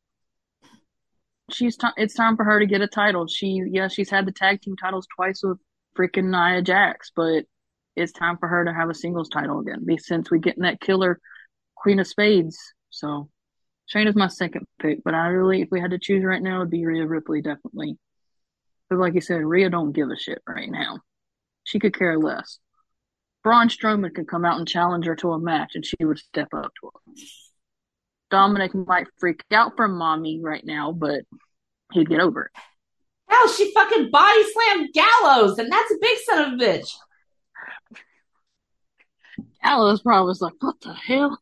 Speaker 2: she's time. It's time for her to get a title. She yeah, she's had the tag team titles twice with freaking Nia Jax, but it's time for her to have a singles title again. Since we getting that killer Queen of Spades, so Shayna's my second pick. But I really, if we had to choose right now, it'd be Rhea Ripley definitely. Because like you said, Rhea don't give a shit right now. She could care less. Braun Strowman could come out and challenge her to a match, and she would step up to her. Dominic might freak out from mommy right now, but he'd get over it.
Speaker 1: Hell, she fucking body slammed Gallows, and that's a big son of a bitch.
Speaker 2: Gallows probably was like, "What the hell?"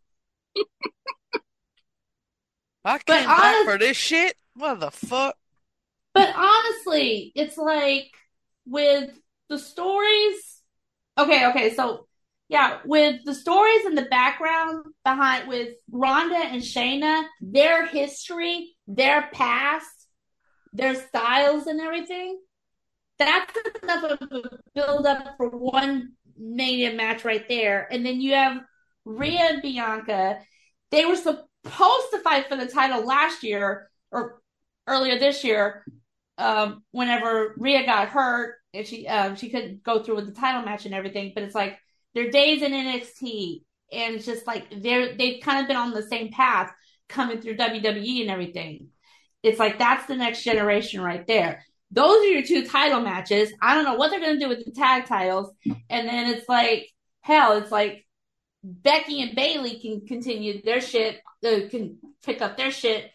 Speaker 3: I
Speaker 1: But
Speaker 3: came back for this shit. What the fuck?
Speaker 1: But honestly, it's like with the stories. Okay, okay, so yeah, with the stories in the background behind with Ronda and Shayna, their history, their past, their styles and everything, that's enough of a build up for one mania match right there. And then you have Rhea and Bianca. They were supposed to fight for the title last year or earlier this year um, whenever Rhea got hurt and she um, she couldn't go through with the title match and everything. But it's like their days in NXT, and just like they're they've kind of been on the same path coming through WWE and everything. It's like that's the next generation right there. Those are your two title matches. I don't know what they're to do with the tag titles. And then it's like, hell, it's like Becky and Bayley can continue their shit, uh, can pick up their shit,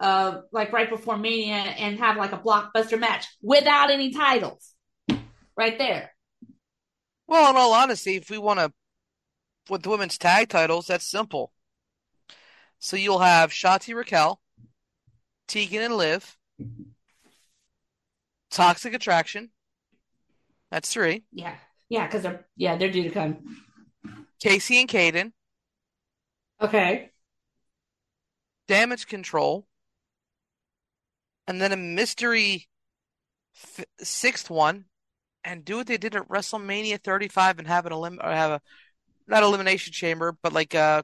Speaker 1: uh, like right before Mania and have like a blockbuster match without any titles. Right there.
Speaker 3: Well, in all honesty, if we want to, with the women's tag titles, that's simple. So you'll have Shotzi Raquel, Tegan and Liv, Toxic Attraction. That's three.
Speaker 1: Yeah. Yeah, because they're yeah, they're due to come.
Speaker 3: Casey and Kayden,
Speaker 1: Okay.
Speaker 3: Damage Control, and then a mystery f- sixth one, and do what they did at WrestleMania 35 and have an elim- or have a not elimination chamber, but like a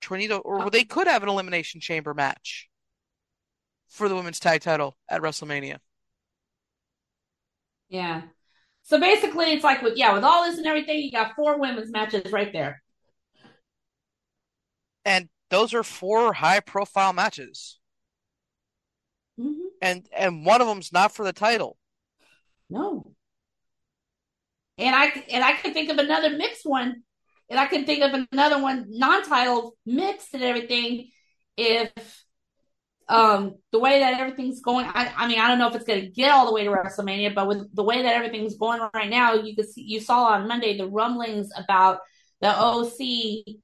Speaker 3: tornado, or they could have an elimination chamber match for the women's tag title at WrestleMania.
Speaker 1: Yeah. So basically, it's like with yeah, with all this and everything, you got four women's matches right there.
Speaker 3: And those are four high profile matches.
Speaker 1: hmm
Speaker 3: And and one of them's not for the title.
Speaker 1: No. And I and I could think of another mixed one, and I could think of another one non-titled mixed and everything. If um the way that everything's going, I, I mean I don't know if it's going to get all the way to WrestleMania, but with the way that everything's going right now, you could see you saw on Monday the rumblings about the OC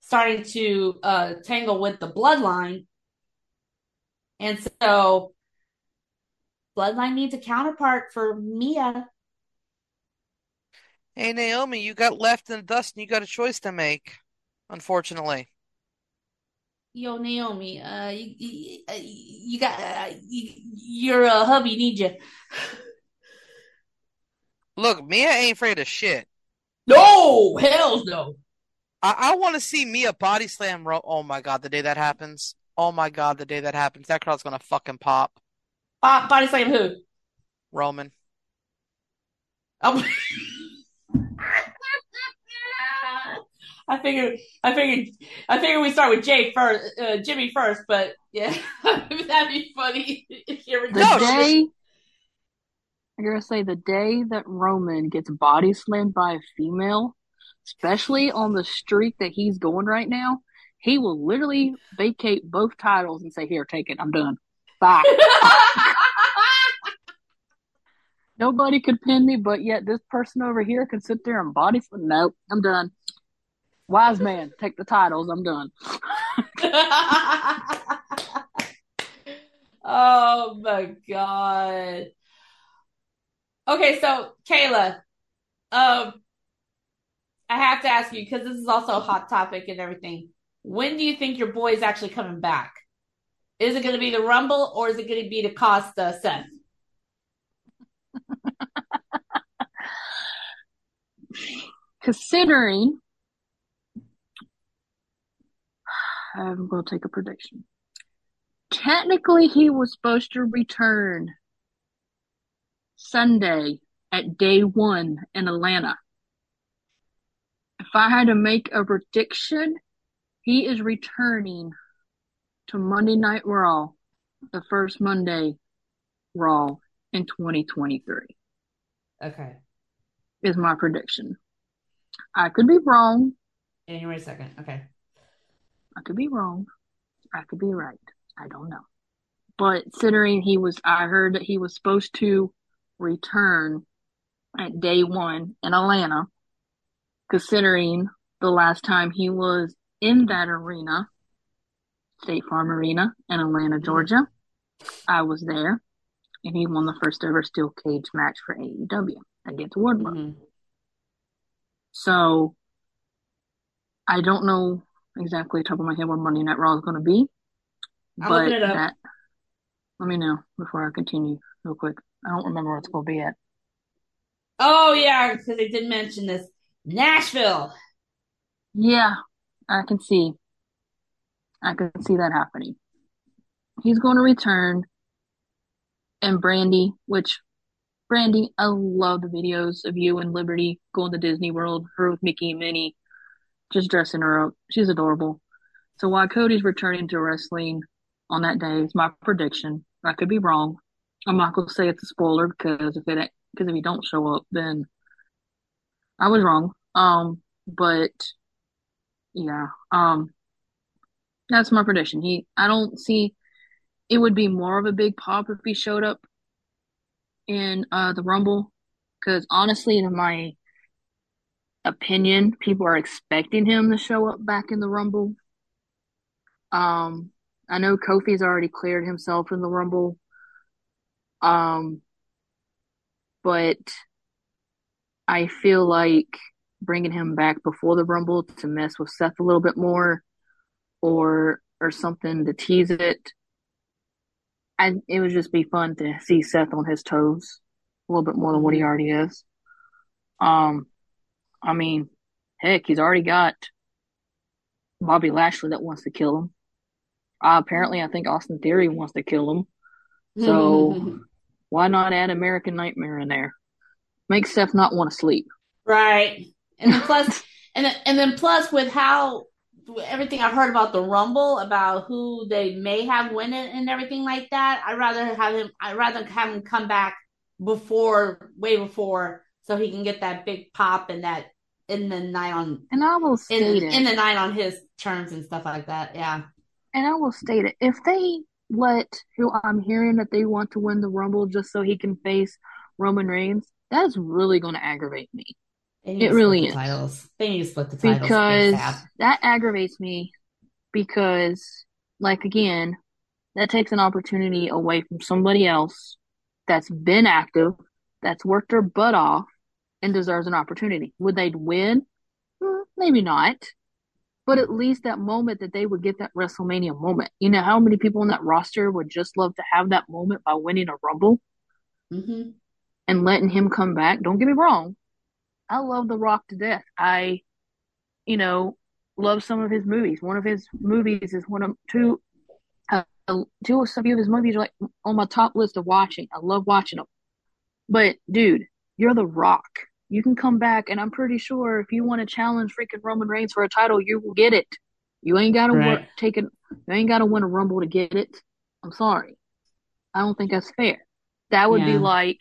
Speaker 1: starting to uh tangle with the Bloodline, and so Bloodline needs a counterpart for Mia.
Speaker 3: Hey Naomi, you got left in the dust and you got a choice to make, unfortunately.
Speaker 1: Yo, Naomi, uh, you, you, uh, you got uh, you, your uh, hubby needs [laughs] you.
Speaker 3: Look, Mia ain't afraid of shit.
Speaker 1: No, hell no.
Speaker 3: I, I want to see Mia body slam. Ro- oh my god, the day that happens. Oh my god, the day that happens. That crowd's gonna fucking pop.
Speaker 1: Uh, body slam who?
Speaker 3: Roman.
Speaker 1: Oh. [laughs] I figured, I figured, I figured we start with Jey first, uh, Jimmy first, but yeah, [laughs] that'd be funny. [laughs] Here we
Speaker 2: The
Speaker 1: go.
Speaker 3: No,
Speaker 2: day I gotta say the day that Roman gets body slammed by a female, especially on the streak that he's going right now, he will literally vacate both titles and say, "Here, take it. I'm done. Bye." [laughs] Nobody could pin me, but yet this person over here can sit there and body slam. Nope, I'm done. Wise man, take the titles. I'm done. [laughs]
Speaker 1: oh my god. Okay, so Kayla, um, I have to ask you because this is also a hot topic and everything. When do you think your boy is actually coming back? Is it going to be the Rumble or is it going to be the cost uh, Seth? [laughs]
Speaker 2: Considering, I'm going to take a prediction. Technically, he was supposed to return Sunday at day one in Atlanta. If I had to make a prediction, he is returning to Monday Night Raw, the first Monday Raw in 2023,
Speaker 1: Okay,
Speaker 2: is my prediction. I could be wrong.
Speaker 1: January second. Okay,
Speaker 2: I could be wrong. I could be right. I don't know. But considering he was, I heard that he was supposed to return at day one in Atlanta, considering the last time he was in that arena, State Farm Arena in Atlanta, Georgia, I was there, and he won the first ever steel cage match for AEW against Wardlow.
Speaker 1: Mhm.
Speaker 2: So I don't know exactly top of my head what Monday Night Raw is going to be,
Speaker 1: I'm
Speaker 2: but
Speaker 1: looking it up.
Speaker 2: that let me know before I continue real quick. I don't remember where it's going to be at.
Speaker 1: Oh yeah, because they did mention this Nashville.
Speaker 2: Yeah, I can see. I can see that happening. He's going to return, and Brandi, which Brandi, I love the videos of you and Liberty going to Disney World, her with Mickey and Minnie, just dressing her up. She's adorable. So while Cody's returning to wrestling, on that day. It's my prediction. I could be wrong. I'm not gonna say it's a spoiler because if it because if he don't show up, then I was wrong. Um, but yeah, um, that's my prediction. He, I don't see. It would be more of a big pop if he showed up in uh the Rumble, because honestly, in my opinion, people are expecting him to show up back in the Rumble. Um, I know Kofi's already cleared himself in the Rumble. Um, but I feel like bringing him back before the Rumble to mess with Seth a little bit more, or or something to tease it. I it would just be fun to see Seth on his toes a little bit more than what he already is. Um, I mean, heck, he's already got Bobby Lashley that wants to kill him. Uh, apparently, I think Austin Theory wants to kill him. So [laughs] why not add American Nightmare in there? Make Seth not want to sleep.
Speaker 1: Right. And then [laughs] plus, and then, and then plus with how everything I've heard about the Rumble, about who they may have win it and everything like that, I'd rather have him. I'd rather have him come back before, way before, so he can get that big pop and that in the night on.
Speaker 2: And I will state
Speaker 1: in,
Speaker 2: it.
Speaker 1: in the night on his terms and stuff like that. Yeah.
Speaker 2: and I will state it. If they let who I'm hearing that they want to win the Rumble just so he can face Roman Reigns, that is really going to aggravate me. It really is.
Speaker 1: Titles. They need to split the titles
Speaker 2: because that aggravates me because like again that takes an opportunity away from somebody else that's been active that's worked their butt off and deserves an opportunity would they win Hmm, maybe not but at least that moment that they would get that WrestleMania moment you know how many people on that roster would just love to have that moment by winning a rumble
Speaker 1: hmm
Speaker 2: and letting him come back don't get me wrong I love The Rock to death. I, you know, love some of his movies. One of his movies is one of two, uh, two or some of his movies are like on my top list of watching. I love watching them. But dude, you're The Rock. You can come back, and I'm pretty sure if you want to challenge freaking Roman Reigns for a title, you will get it. You ain't gotta
Speaker 1: Right.
Speaker 2: work, take it. You ain't gotta win a Rumble to get it. I'm sorry. I don't think that's fair. That would be like,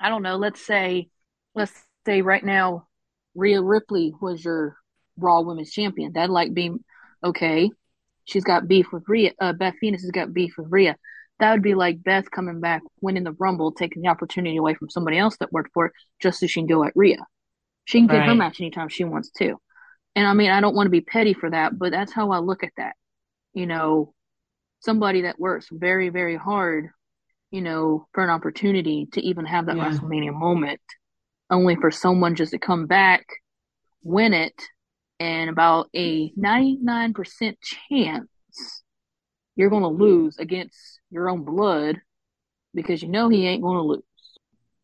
Speaker 2: I don't know. Let's say, let's say right now, Rhea Ripley was your Raw Women's Champion. That'd like be okay. She's got beef with Rhea. Uh, Beth Phoenix has got beef with Rhea. That would be like Beth coming back, winning the Rumble, taking the opportunity away from somebody else that worked for it, just so she can go at Rhea. She can get her match anytime she wants to. And I mean, I don't want to be petty for that, but that's how I look at that. You know, somebody that works very, very hard, you know, for an opportunity to even have that
Speaker 1: Yeah.
Speaker 2: WrestleMania moment, only for someone just to come back, win it, and about a 99% chance you're going to lose against your own blood because you know he ain't going to lose.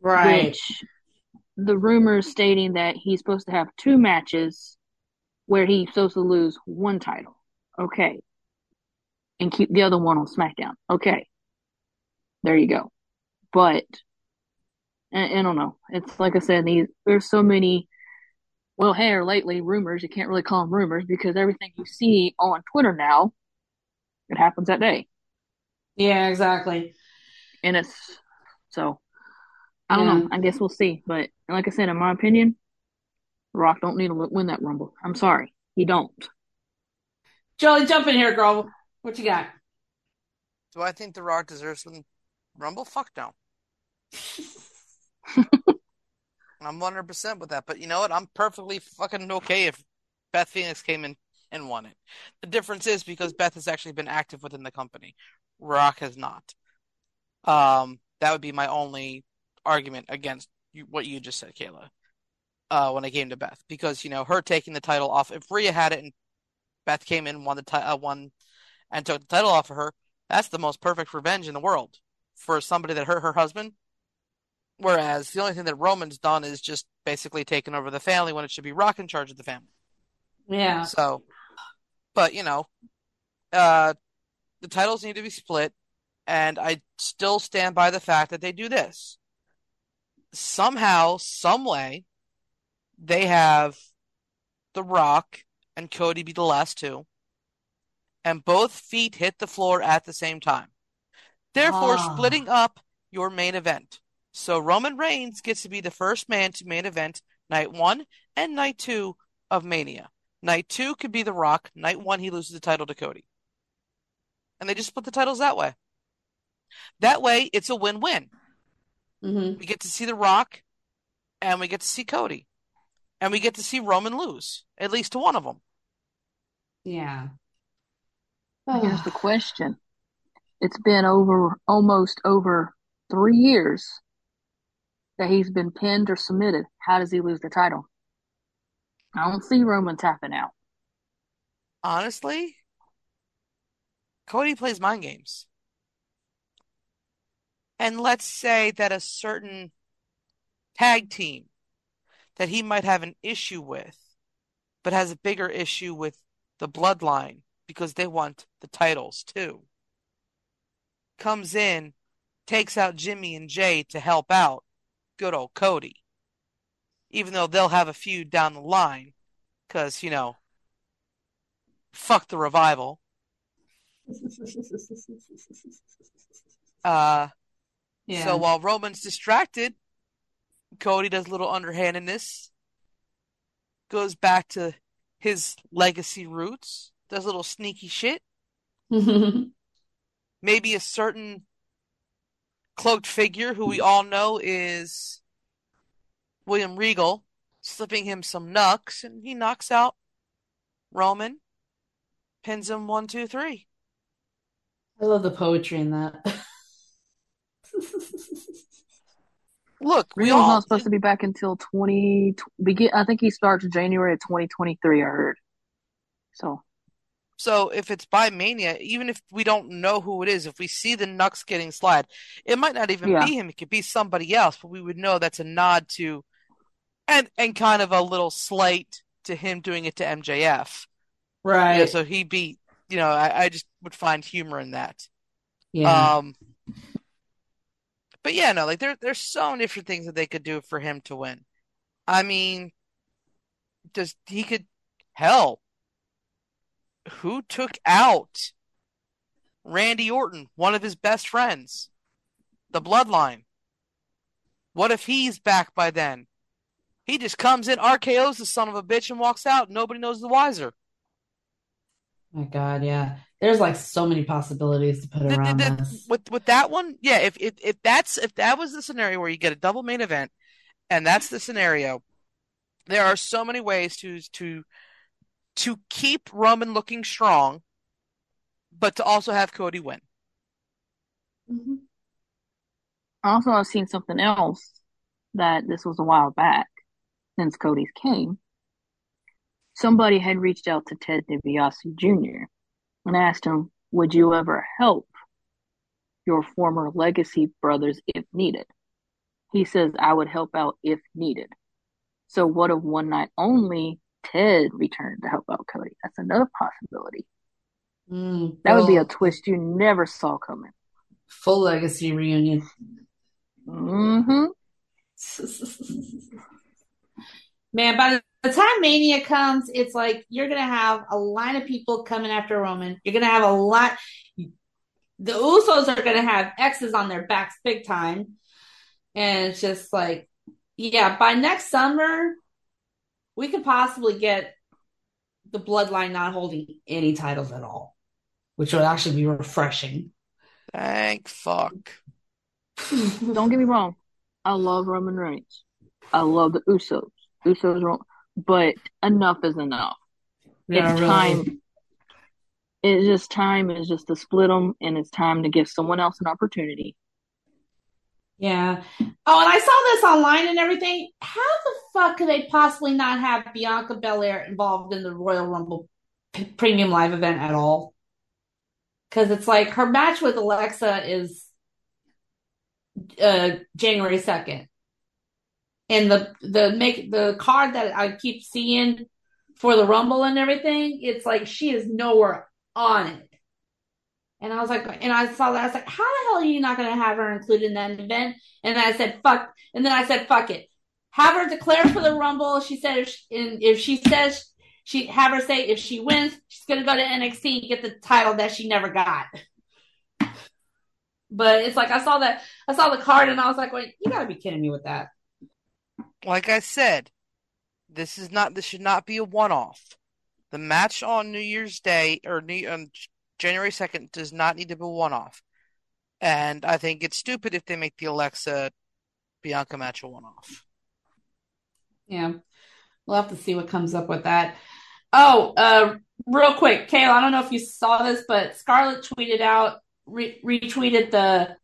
Speaker 1: Right.
Speaker 2: Which the rumors stating that he's supposed to have two matches where he's supposed to lose one title. Okay. And keep the other one on SmackDown. Okay. There you go. But I, I don't know. It's like I said, these there's so many well, hey, or lately rumors. You can't really call them rumors because everything you see on Twitter now, it happens that day,
Speaker 1: Yeah, exactly.
Speaker 2: and it's so. I don't
Speaker 1: Yeah.
Speaker 2: know. I guess we'll see. But like I said, in my opinion, Rock don't need to win that Rumble. I'm sorry, he don't.
Speaker 1: Joey, jump in here, girl. What you got?
Speaker 3: Do I think The Rock deserves some Rumble? Fuck no. [laughs] I'm 100% with that. But you know what? I'm perfectly fucking okay if Beth Phoenix came in and won it. The difference is because Beth has actually been active within the company. Rock has not. Um, that would be my only argument against you, what you just said, Kayla. Uh, when it came to Beth, because you know her taking the title off. If Rhea had it and Beth came in, won the ti- uh, won, and took the title off of her, that's the most perfect revenge in the world for somebody that hurt her husband. Whereas the only thing that Roman's done is just basically taken over the family when it should be Rock in charge of the family.
Speaker 1: Yeah.
Speaker 3: So, but you know, uh, the titles need to be split, and I still stand by the fact that they do this. Somehow, some way, they have The Rock and Cody be the last two, and both feet hit the floor at the same time. Therefore,
Speaker 1: Ah.
Speaker 3: splitting up your main event. So Roman Reigns gets to be the first man to main event night one and night two of Mania. Night two could be The Rock. Night one, he loses the title to Cody. And they just split the titles that way. That way, it's a win win.
Speaker 1: hmm
Speaker 3: We get to see The Rock and we get to see Cody. And we get to see Roman lose, at least to one of them.
Speaker 1: Yeah.
Speaker 2: Here's the question. It's been over almost over three years that he's been pinned or submitted. How does he lose the title? I don't see Roman tapping out.
Speaker 3: Honestly, Cody plays mind games. And let's say that a certain tag team that he might have an issue with, but has a bigger issue with the bloodline because they want the titles too, comes in, takes out Jimmy and Jey to help out good old Cody. Even though they'll have a feud down the line, because, you know, fuck the revival. [laughs] Uh,
Speaker 1: yeah.
Speaker 3: So while Roman's distracted, Cody does a little underhandedness, goes back to his legacy roots, does a little sneaky shit. [laughs] Maybe a certain cloaked figure who we all know is William Regal, slipping him some knucks, and he knocks out Roman, pins him one, two, three.
Speaker 1: I love the poetry in that. [laughs]
Speaker 3: Look, we
Speaker 2: Regal's
Speaker 3: all
Speaker 2: not supposed to be back until 20 begin. I think he starts January of 2023. I heard. So
Speaker 3: So if it's by Mania, even if we don't know who it is, if we see the Nux getting slide, it might not even
Speaker 2: Yeah.
Speaker 3: be him. It could be somebody else, but we would know that's a nod to, and and kind of a little slight to him doing it to MJF. You know,
Speaker 1: Right.
Speaker 3: so he beat. You know, I, I just would find humor in that.
Speaker 1: Yeah.
Speaker 3: Um, but yeah, no, like there there's so many different things that they could do for him to win. I mean, does he could hell? Who took out Randy Orton, one of his best friends, the Bloodline? What if he's back by then? He just comes in, RKO's the son of a bitch, and walks out. Nobody knows the wiser.
Speaker 1: My God, yeah. There's like so many possibilities to put
Speaker 3: The- the-
Speaker 1: around
Speaker 3: the-
Speaker 1: this.
Speaker 3: with with that one, yeah, if, if if that's if that was the scenario where you get a double main event, and that's the scenario, there are so many ways to to to keep Roman looking strong, but to also have Cody win.
Speaker 1: Mhm.
Speaker 2: also I've seen something else that this was a while back since Cody's came. Somebody had reached out to Ted DiBiase Jr. and asked him, "Would you ever help your former legacy brothers if needed?" He says, "I would help out if needed." So what if one night only Ted returned to help out Cody? That's another possibility.
Speaker 1: Mm,
Speaker 2: That would be a twist you never saw coming.
Speaker 1: full legacy reunion.
Speaker 2: hmm [laughs]
Speaker 1: Man, by the time Mania comes, it's like you're gonna have a line of people coming after Roman. You're gonna have a lot. The Usos are gonna have X's on their backs big time, and it's just like, yeah. By next summer, we could possibly get the Bloodline not holding any titles at all, which would actually be refreshing.
Speaker 3: Thank fuck.
Speaker 2: Don't get me wrong. I love Roman Reigns. I love the Usos. Usos, are, but enough is enough.
Speaker 1: Yeah,
Speaker 2: it's
Speaker 1: really.
Speaker 2: time. It's just time is just to split them, and it's time to give someone else an opportunity.
Speaker 1: Yeah. Oh, and I saw this online and everything. How the fuck could they possibly not have Bianca Belair involved in the Royal Rumble p- Premium Live event at all? Because it's like her match with Alexa is uh January 2nd. And the the make the card that I keep seeing for the Rumble and everything, it's like she is nowhere on it. And I was like, and I saw that. I was like, how the hell are you not going to have her included in that event? And then I said, fuck. And then I said, fuck it. Have her declare for the Rumble. She said, if she, and if she says she have her say if she wins, she's gonna go to NXT and get the title that she never got. But it's like I saw that I saw the card and I was like, wait, you gotta be kidding me with that.
Speaker 3: Like I said, this is not this should not be a one off. The match on New Year's Day or New, on January second does not need to be a one off. And I think it's stupid if they make the Alexa Bianca match a one off.
Speaker 1: Yeah. We'll have to see what comes up with that. Oh, uh, real quick, Kayla, I don't know if you saw this, but Scarlett tweeted out, re- retweeted the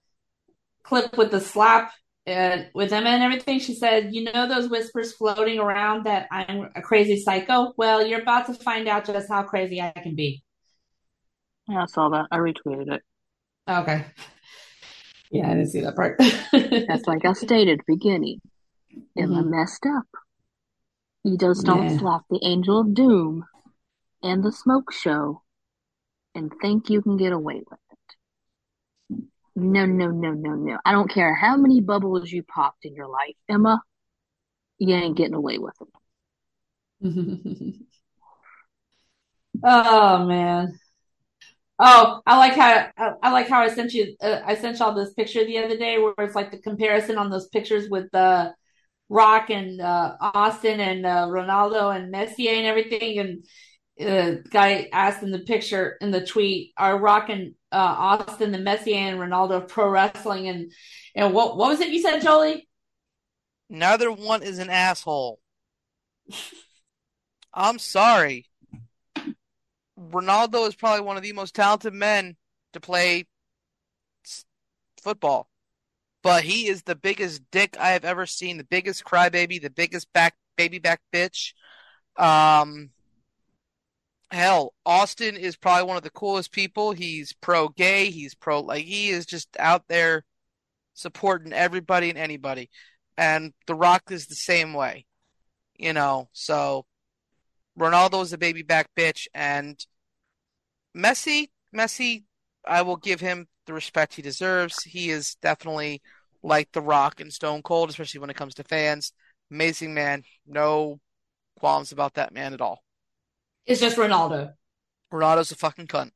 Speaker 1: clip with the slap uh, with Emma and everything. She said, You know, those whispers floating around that I'm a crazy psycho? Well, you're about to find out just how crazy I can be.
Speaker 2: Yeah, I saw that. I retweeted it.
Speaker 1: Okay. [laughs] Yeah, I didn't see that part.
Speaker 2: That's like I stated beginning. Emma
Speaker 1: Mhm.
Speaker 2: messed up. You just don't
Speaker 1: Yeah.
Speaker 2: slap the angel of doom and the smoke show and think you can get away with it. No, no, no, no, no. I don't care how many bubbles you popped in your life, Emma. You ain't getting away with it. [laughs]
Speaker 1: oh man. Oh, I like how I, I like how I sent you. Uh, I sent y'all this picture the other day where it's like the comparison on those pictures with uh, Rock and uh, Austin and uh, Ronaldo and Messi and everything. And uh, guy asked in the picture in the tweet, "Are Rock and uh, Austin the Messi and Ronaldo of pro wrestling?" And and what what was it you said, Jolie?
Speaker 3: Neither one is an asshole. I'm sorry. Ronaldo is probably one of the most talented men to play football. But he is the biggest dick I have ever seen, the biggest crybaby, the biggest back baby back bitch. Um hell, Austin is probably one of the coolest people. He's pro gay, he's pro like he is just out there supporting everybody and anybody. And The Rock is the same way. You know, so Ronaldo is a baby back bitch, and Messi, Messi, I will give him the respect he deserves. He is definitely like The Rock and Stone Cold, especially when it comes to fans. Amazing man, no qualms about that man at all.
Speaker 1: It's just Ronaldo.
Speaker 3: Ronaldo's a fucking cunt.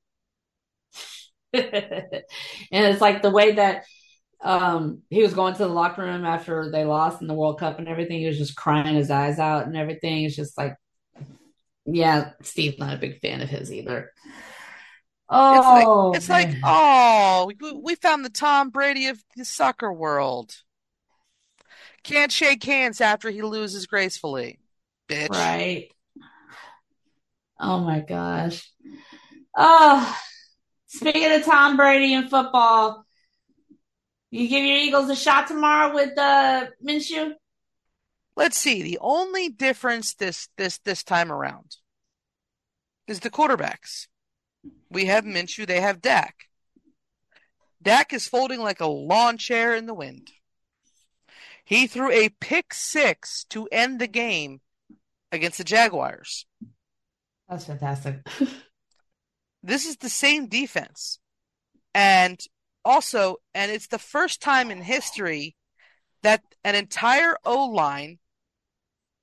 Speaker 3: [laughs]
Speaker 1: and it's like the way that um he was going to the locker room after they lost in the World Cup and everything. He was just crying his eyes out and everything. It's just like, yeah, Steve's not a big fan of his either.
Speaker 3: It's like
Speaker 1: Oh,
Speaker 3: it's like oh, we, we found the Tom Brady of the soccer world. Can't shake hands after he loses gracefully, bitch.
Speaker 1: right. Oh my gosh. Oh, speaking of Tom Brady and football, you give your Eagles a shot tomorrow with uh Minshew?
Speaker 3: Let's see. The only difference this this this time around is the quarterbacks. We have Minshew, they have Dak. Dak is folding like a lawn chair in the wind. He threw a pick six to end the game against the Jaguars.
Speaker 1: That's fantastic. [laughs]
Speaker 3: This is the same defense. And also, and it's the first time in history that an entire O line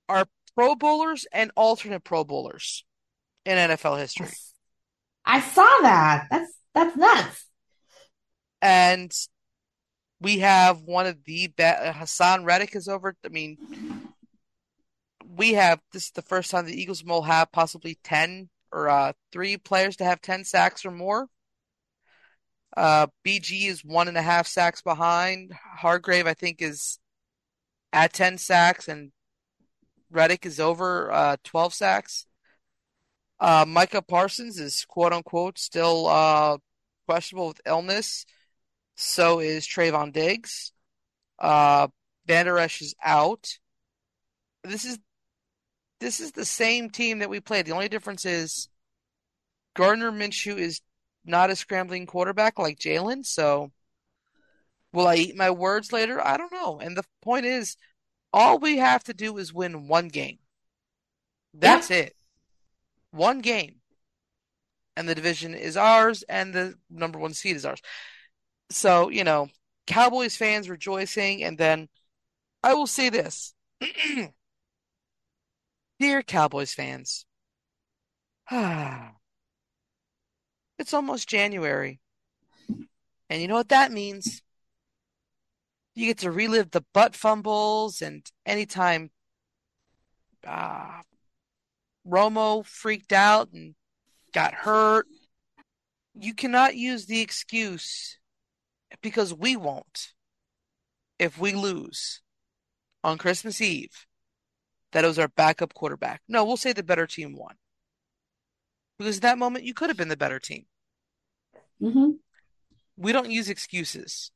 Speaker 3: are Pro Bowlers and alternate Pro Bowlers in NFL history.
Speaker 1: I saw that. That's that's nuts.
Speaker 3: And we have one of the best. Haason Reddick is over. I mean, we have this is the first time the Eagles will have possibly 10 or uh, three players to have 10 sacks or more. Uh, BG is one and a half sacks behind. Hargrave, I think, is at 10 sacks, and Reddick is over uh, 12 sacks. Uh, Micah Parsons is quote unquote still uh, questionable with illness. So is Trevon Diggs. Uh, Vander Esch is out. This is this is the same team that we played. The only difference is Gardner Minshew is not a scrambling quarterback like Jalen. So will I eat my words later? I don't know. And the point is, all we have to do is win one game. That's it. One game. And the division is ours, and the number one seed is ours. So, you know, Cowboys fans rejoicing, and then I will say this. [clears throat] Dear Cowboys fans, [sighs] It's almost January. And you know what that means? You get to relive the butt fumbles and anytime uh, Romo freaked out and got hurt. You cannot use the excuse because we won't if we lose on Christmas Eve that it was our backup quarterback. No, we'll say the better team won. Because at that moment, you could have been the better team.
Speaker 1: Mm-hmm.
Speaker 3: We don't use excuses.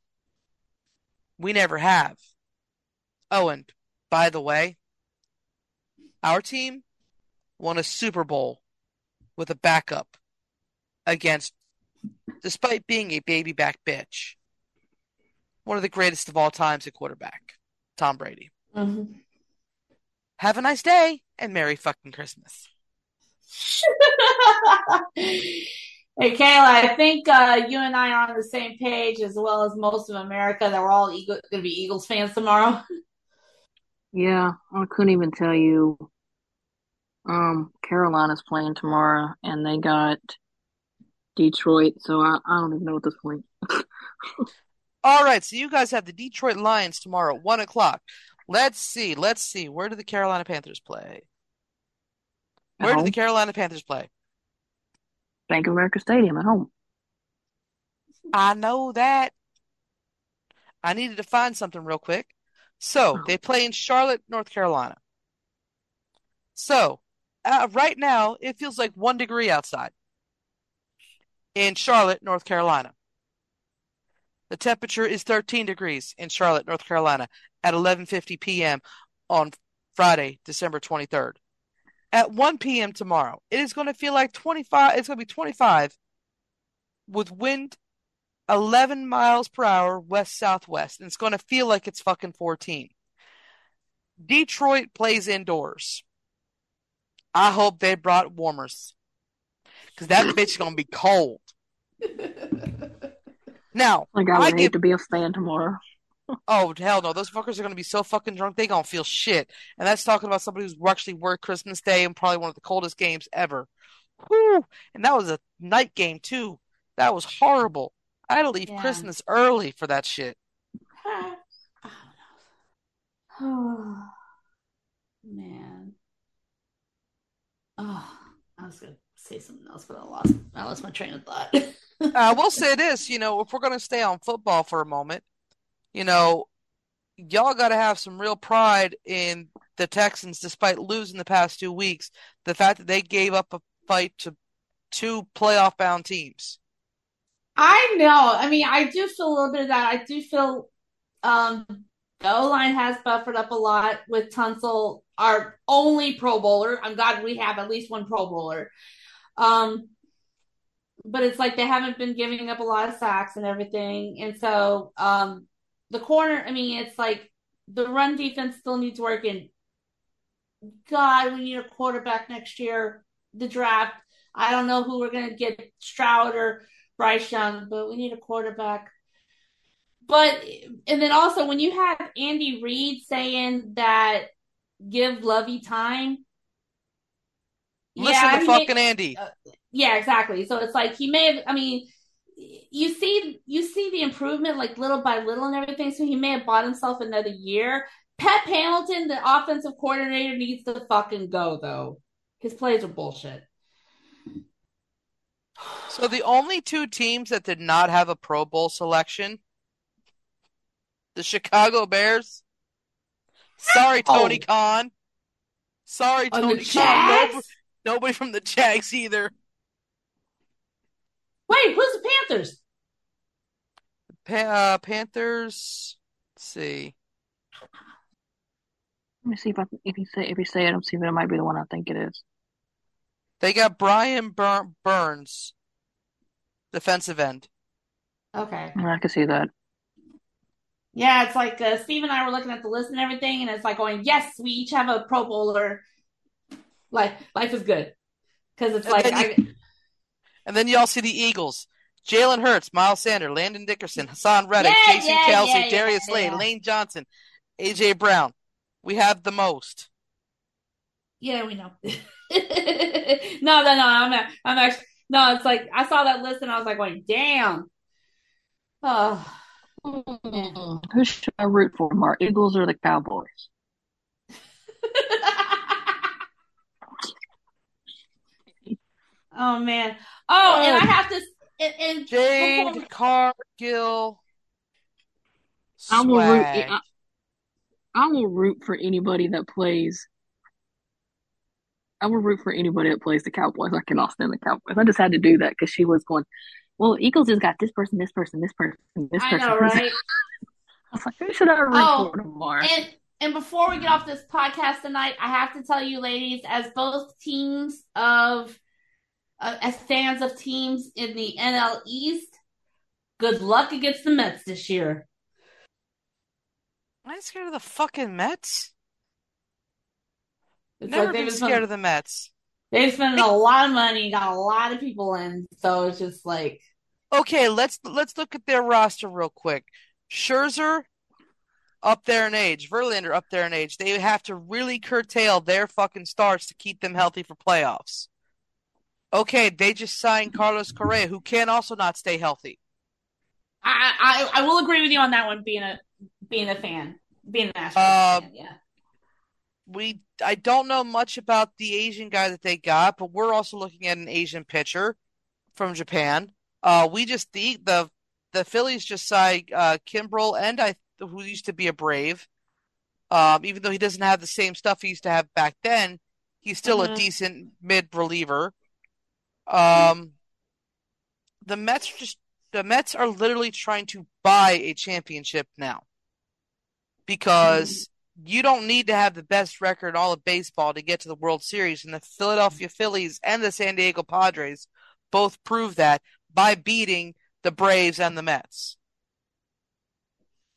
Speaker 3: We never have. Oh, and by the way, our team won a Super Bowl with a backup against, despite being a baby back bitch, one of the greatest of all times at quarterback, Tom Brady.
Speaker 1: Mm-hmm.
Speaker 3: Have a nice day and Merry fucking Christmas. [laughs]
Speaker 1: Hey, Kayla, I think uh, you and I are on the same page as well as most of America that we're all Eagle- going to be Eagles fans tomorrow. [laughs]
Speaker 2: Yeah, I couldn't even tell you. Um, Carolina's playing tomorrow, and they got Detroit, so I, I don't even know at this point.
Speaker 3: All right, so you guys have the Detroit Lions tomorrow at one o'clock. Let's see, let's see. Where do the Carolina Panthers play? Where do the Carolina Panthers play?
Speaker 2: Bank of America Stadium at home.
Speaker 3: I know that. I needed to find something real quick. So they play in Charlotte, North Carolina. So uh, right now it feels like one degree outside in Charlotte, North Carolina. The temperature is 13 degrees in Charlotte, North Carolina at 11:50 p.m. on Friday, December 23rd. At 1 p.m. tomorrow, it is going to feel like 25, it's going to be 25 with wind 11 miles per hour west southwest, and it's going to feel like it's fucking 14. Detroit plays indoors. I hope they brought warmers because that bitch is going to be cold. [laughs] Now,
Speaker 2: Like I
Speaker 3: I
Speaker 2: hate
Speaker 3: give
Speaker 2: to be a fan tomorrow.
Speaker 3: Oh hell no! Those fuckers are gonna be so fucking drunk they gonna feel shit. And that's talking about somebody who's actually worked Christmas Day and probably one of the coldest games ever. Whew. And that was a night game too. That was horrible. I had to leave
Speaker 1: Yeah.
Speaker 3: Christmas early for that shit.
Speaker 1: Oh, [sighs] man. Oh, I was going to say something else, but I lost, I lost my train of thought. [laughs]
Speaker 3: I will say this, you know, if we're gonna stay on football for a moment, you know, y'all gotta have some real pride in the Texans despite losing the past two weeks. The fact that they gave up a fight to two playoff bound teams.
Speaker 1: I know. I mean, I do feel a little bit of that. I do feel um the O line has buffered up a lot with Tunsil, our only Pro Bowler. I'm glad we have at least one Pro Bowler. Um, but it's like they haven't been giving up a lot of sacks and everything. And so um the corner, I mean, it's like the run defense still needs work and God, we need a quarterback next year. The draft. I don't know who we're gonna get, Stroud or Bryce Young, but we need a quarterback. But and then also when you have Andy Reid saying that give Lovie time,
Speaker 3: Listen
Speaker 1: yeah,
Speaker 3: to
Speaker 1: may-
Speaker 3: fucking Andy.
Speaker 1: Uh, yeah, exactly. So it's like he may have. I mean, you see, you see the improvement like little by little and everything. So he may have bought himself another year. Pep Hamilton, the offensive coordinator, needs to fucking go though. His plays are bullshit.
Speaker 3: So the only two teams that did not have a Pro Bowl selection, the Chicago Bears. Sorry, Tony
Speaker 1: Oh.
Speaker 3: Khan. Sorry, Tony Khan. Nobody, nobody from the Jags either.
Speaker 1: Wait, who's the Panthers?
Speaker 3: Pa uh, Panthers. Let's see.
Speaker 2: Let me see if I if you say if you say it, I'll see if it might be the one I think it is.
Speaker 3: They got Brian Bur Burns, defensive end.
Speaker 1: Okay.
Speaker 2: I can see that.
Speaker 1: Yeah, it's like uh, Steve and I were looking at the list and everything, and it's like going, yes, we each have a Pro Bowler. Like life is good because it's
Speaker 3: And
Speaker 1: like
Speaker 3: then
Speaker 1: I,
Speaker 3: And then you all see the Eagles. Jalen Hurts, Miles Sanders, Landon Dickerson, Haason Reddick,
Speaker 1: Yeah,
Speaker 3: Jason
Speaker 1: yeah,
Speaker 3: Kelce,
Speaker 1: yeah, yeah,
Speaker 3: Darius Slay,
Speaker 1: yeah.
Speaker 3: Lane Johnson, AJ Brown. We have the most.
Speaker 1: yeah, we know. [laughs] no, no, no. I'm not, I'm actually no. It's like I saw that list and I was like, going, damn. Oh,
Speaker 2: Who should I root for more, Eagles or the Cowboys? [laughs]
Speaker 1: oh man. Oh, and I oh. have to. And, and
Speaker 3: Jade
Speaker 1: before-
Speaker 3: Cargill.
Speaker 2: I will root.
Speaker 3: Swag.
Speaker 2: I, I will root for anybody that plays. I will root for anybody that plays the Cowboys. I cannot stand the Cowboys. I just had to do that because she was going. Well, Eagles just got this person, this person, this person, this
Speaker 1: I
Speaker 2: person.
Speaker 1: know, right? [laughs]
Speaker 2: I was like, who should I root
Speaker 1: Oh,
Speaker 2: for tomorrow?
Speaker 1: And and before we get off this podcast tonight, I have to tell you, ladies, as both teams of uh, as fans of teams in the NL East, good luck against the Mets this year.
Speaker 3: I'm scared of the fucking Mets.
Speaker 1: It's
Speaker 3: Never
Speaker 1: like
Speaker 3: been scared of the Mets.
Speaker 1: they've spent a lot of money, got a lot of people in, so it's just like
Speaker 3: Okay, let's let's look at their roster real quick. Scherzer up there in age, Verlander up there in age. They have to really curtail their fucking starts to keep them healthy for playoffs. Okay, they just signed Carlos Correa, who can also not stay healthy.
Speaker 1: I I, I will agree with you on that one. Being a being a fan, being an Astros
Speaker 3: Uh,
Speaker 1: fan, yeah.
Speaker 3: We I don't know much about the Asian guy that they got, but we're also looking at an Asian pitcher from Japan. Uh, we just the the the Phillies just signed uh, Kimbrel and I who used to be a Brave. Um, even though he doesn't have the same stuff he used to have back then, he's still a
Speaker 1: Mhm.
Speaker 3: decent mid reliever. Um, the Mets just the Mets are literally trying to buy a championship now because you don't need to have the best record in all of baseball to get to the World Series, and the Philadelphia Phillies and the San Diego Padres both prove that by beating the Braves and the Mets.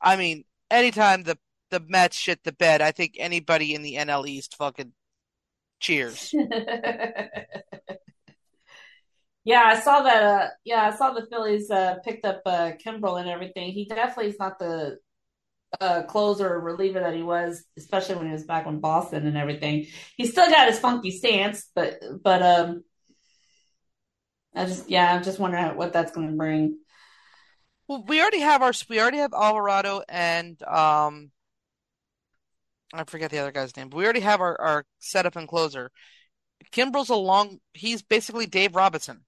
Speaker 3: I mean, anytime the the Mets shit the bed, I think anybody in the NL East fucking cheers. [laughs]
Speaker 1: Yeah, I saw that. Uh, yeah, I saw the Phillies uh, picked up uh, Kimbrel and everything. He definitely is not the uh, closer or reliever that he was, especially when he was back in Boston and everything. He still got his funky stance, but but um, I just yeah, I'm just wondering what that's going to bring.
Speaker 3: Well, we already have our we already have Alvarado and um I forget the other guy's name, but we already have our, our setup and closer. Kimbrel's a long he's basically Dave Robinson.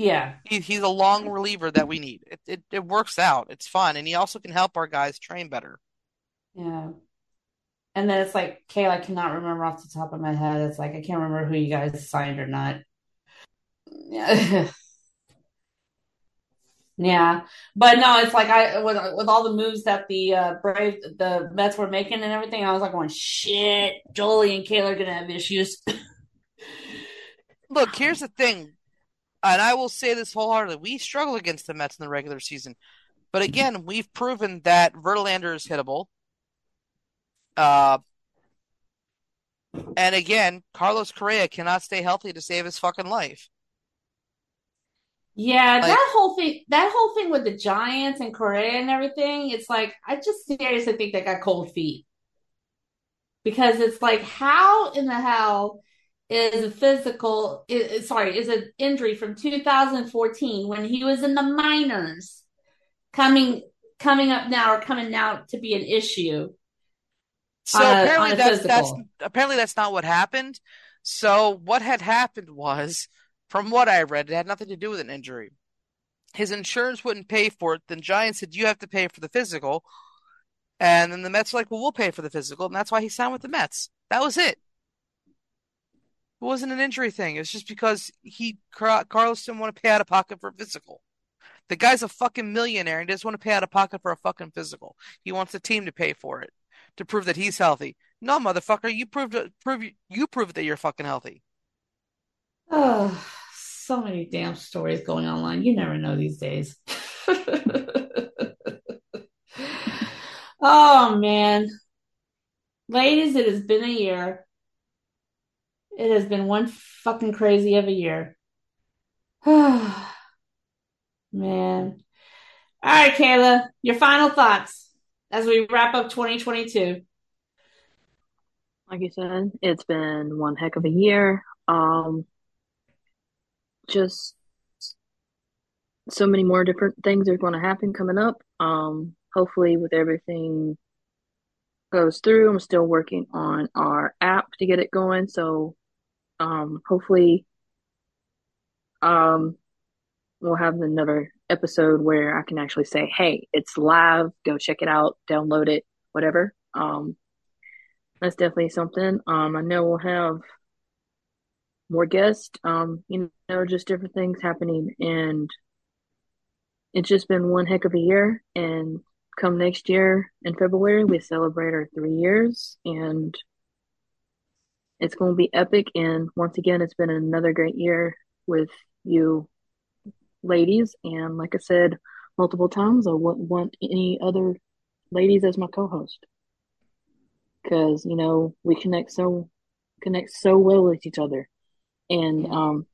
Speaker 1: Yeah,
Speaker 3: He, he's a long reliever that we need. It, it it works out. It's fun, and he also can help our guys train better.
Speaker 1: yeah. And then it's like, Kale, I cannot remember off the top of my head. It's like I can't remember who you guys signed or not. Yeah. [laughs] Yeah, but no, it's like I with with all the moves that the uh, Brave the Mets were making and everything, I was like going, shit, Jolie and Kayla are gonna have issues. [laughs]
Speaker 3: Look, here's the thing, and I will say this wholeheartedly: we struggle against the Mets in the regular season, but again, we've proven that Verlander is hittable. Uh, and again, Carlos Correa cannot stay healthy to save his fucking life.
Speaker 1: Yeah,
Speaker 3: Like-
Speaker 1: that whole thing, that whole thing with the Giants and Correa and everything, it's like I just seriously think they got cold feet because it's like, how in the hell is a physical? Is, sorry, is an injury from 2014 when he was in the minors coming coming up now or coming now to be an issue?
Speaker 3: So
Speaker 1: a-
Speaker 3: apparently that's that's apparently that's not what happened. So what had happened was, from what I read, it had nothing to do with an injury. His insurance wouldn't pay for it. Then Giants said you have to pay for the physical, and then the Mets were like, well, we'll pay for the physical, and that's why he signed with the Mets. That was it. It wasn't an injury thing. It was just because he Carlos didn't want to pay out of pocket for a physical. The guy's a fucking millionaire and doesn't want to pay out of pocket for a fucking physical. He wants the team to pay for it to prove that he's healthy. No, motherfucker, you proved prove you prove that you're fucking healthy.
Speaker 1: Oh, so many damn stories going online. You never know these days. [laughs] Oh man. Ladies, it has been a year. It has been one fucking crazy of a year. [sighs] Man. All right, Kayla, your final thoughts as we wrap up 2022.
Speaker 2: like you said, it's been one heck of a year. Um, just so many more different things are going to happen coming up. Um, hopefully, with everything goes through, I'm still working on our app to get it going. So, um, hopefully, um, we'll have another episode where I can actually say, "Hey, it's live. Go check it out. Download it. Whatever." Um, that's definitely something. Um, I know we'll have more guests. Um, you know, just different things happening, and it's just been one heck of a year. And come next year in February, we celebrate our three years, and it's going to be epic. And once again, it's been another great year with you ladies. And like I said multiple times, I wouldn't want any other ladies as my co-host because you know we connect so connect so well with each other, and um,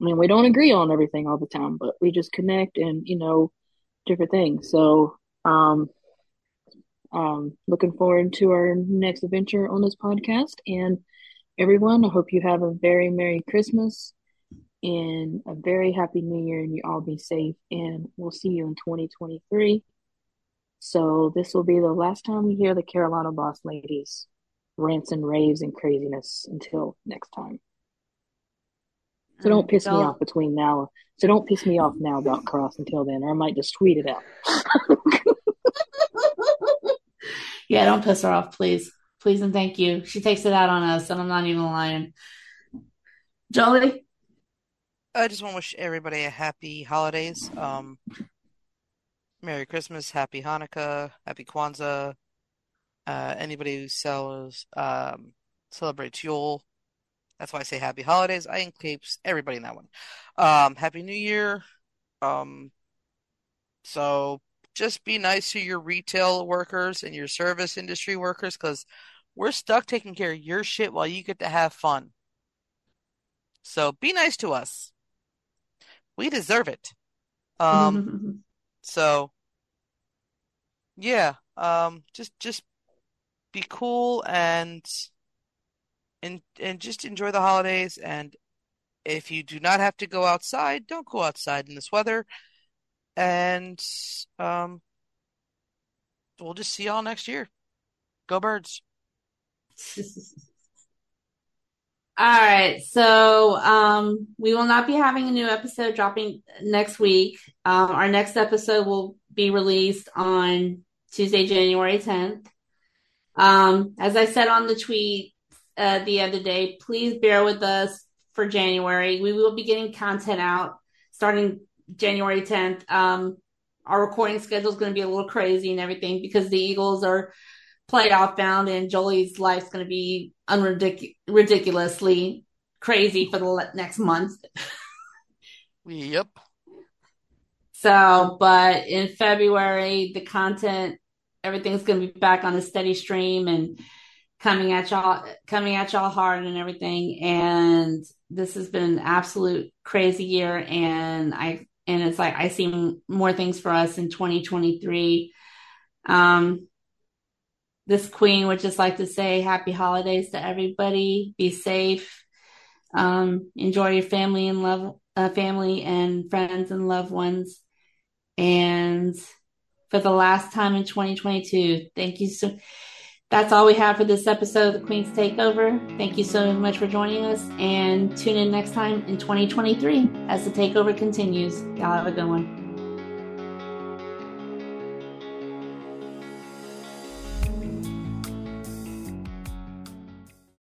Speaker 2: I mean we don't agree on everything all the time, but we just connect and you know different things. So um, um, looking forward to our next adventure on this podcast, and everyone, I hope you have a very merry Christmas and a very happy New Year, and you all be safe. And we'll see you in 2023. So this will be the last time we hear the Carolina Boss ladies rants and raves and craziness until next time. So don't piss don't. me off between now. So don't piss me off now about Kross until then, or I might just tweet it out. [laughs]
Speaker 1: yeah, don't piss her off, please. Please and thank you. She takes it out on us, and I'm not even lying. Jolie?
Speaker 3: I just want to wish everybody a happy holidays. Um, Merry Christmas, Happy Hanukkah, Happy Kwanzaa. Uh, anybody who sells um, celebrates Yule. That's why I say Happy Holidays. I include everybody in that one. Um, Happy New Year. Um, so just be nice to your retail workers and your service industry workers because we're stuck taking care of your shit while you get to have fun. So be nice to us. We deserve it. Um, [laughs] So, yeah, um, just just be cool and and and just enjoy the holidays. And if you do not have to go outside, don't go outside in this weather. And um, we'll just see y'all next year. Go birds. [laughs]
Speaker 1: All right. So um, we will not be having a new episode dropping next week. Um, our next episode will be released on Tuesday, January 10th. Um, as I said on the tweet uh, the other day, please bear with us for January. We will be getting content out starting January 10th. Um, our recording schedule is going to be a little crazy and everything because the Eagles are playoff bound and Jolie's life's going to be unridic- ridiculously crazy for the next month.
Speaker 3: yep.
Speaker 1: So, but in February, the content, everything's going to be back on a steady stream and coming at y'all, coming at y'all hard and everything. And this has been an absolute crazy year. And I, and it's like, I see more things for us in 2023. Um, this queen would just like to say happy holidays to everybody. Be safe. Um, enjoy your family and love, uh, family and friends and loved ones. And for the last time in 2022, thank you so. That's all we have for this episode of the Queen's Takeover. Thank you so much for joining us, and tune in next time in 2023 as the takeover continues. Y'all have a good one.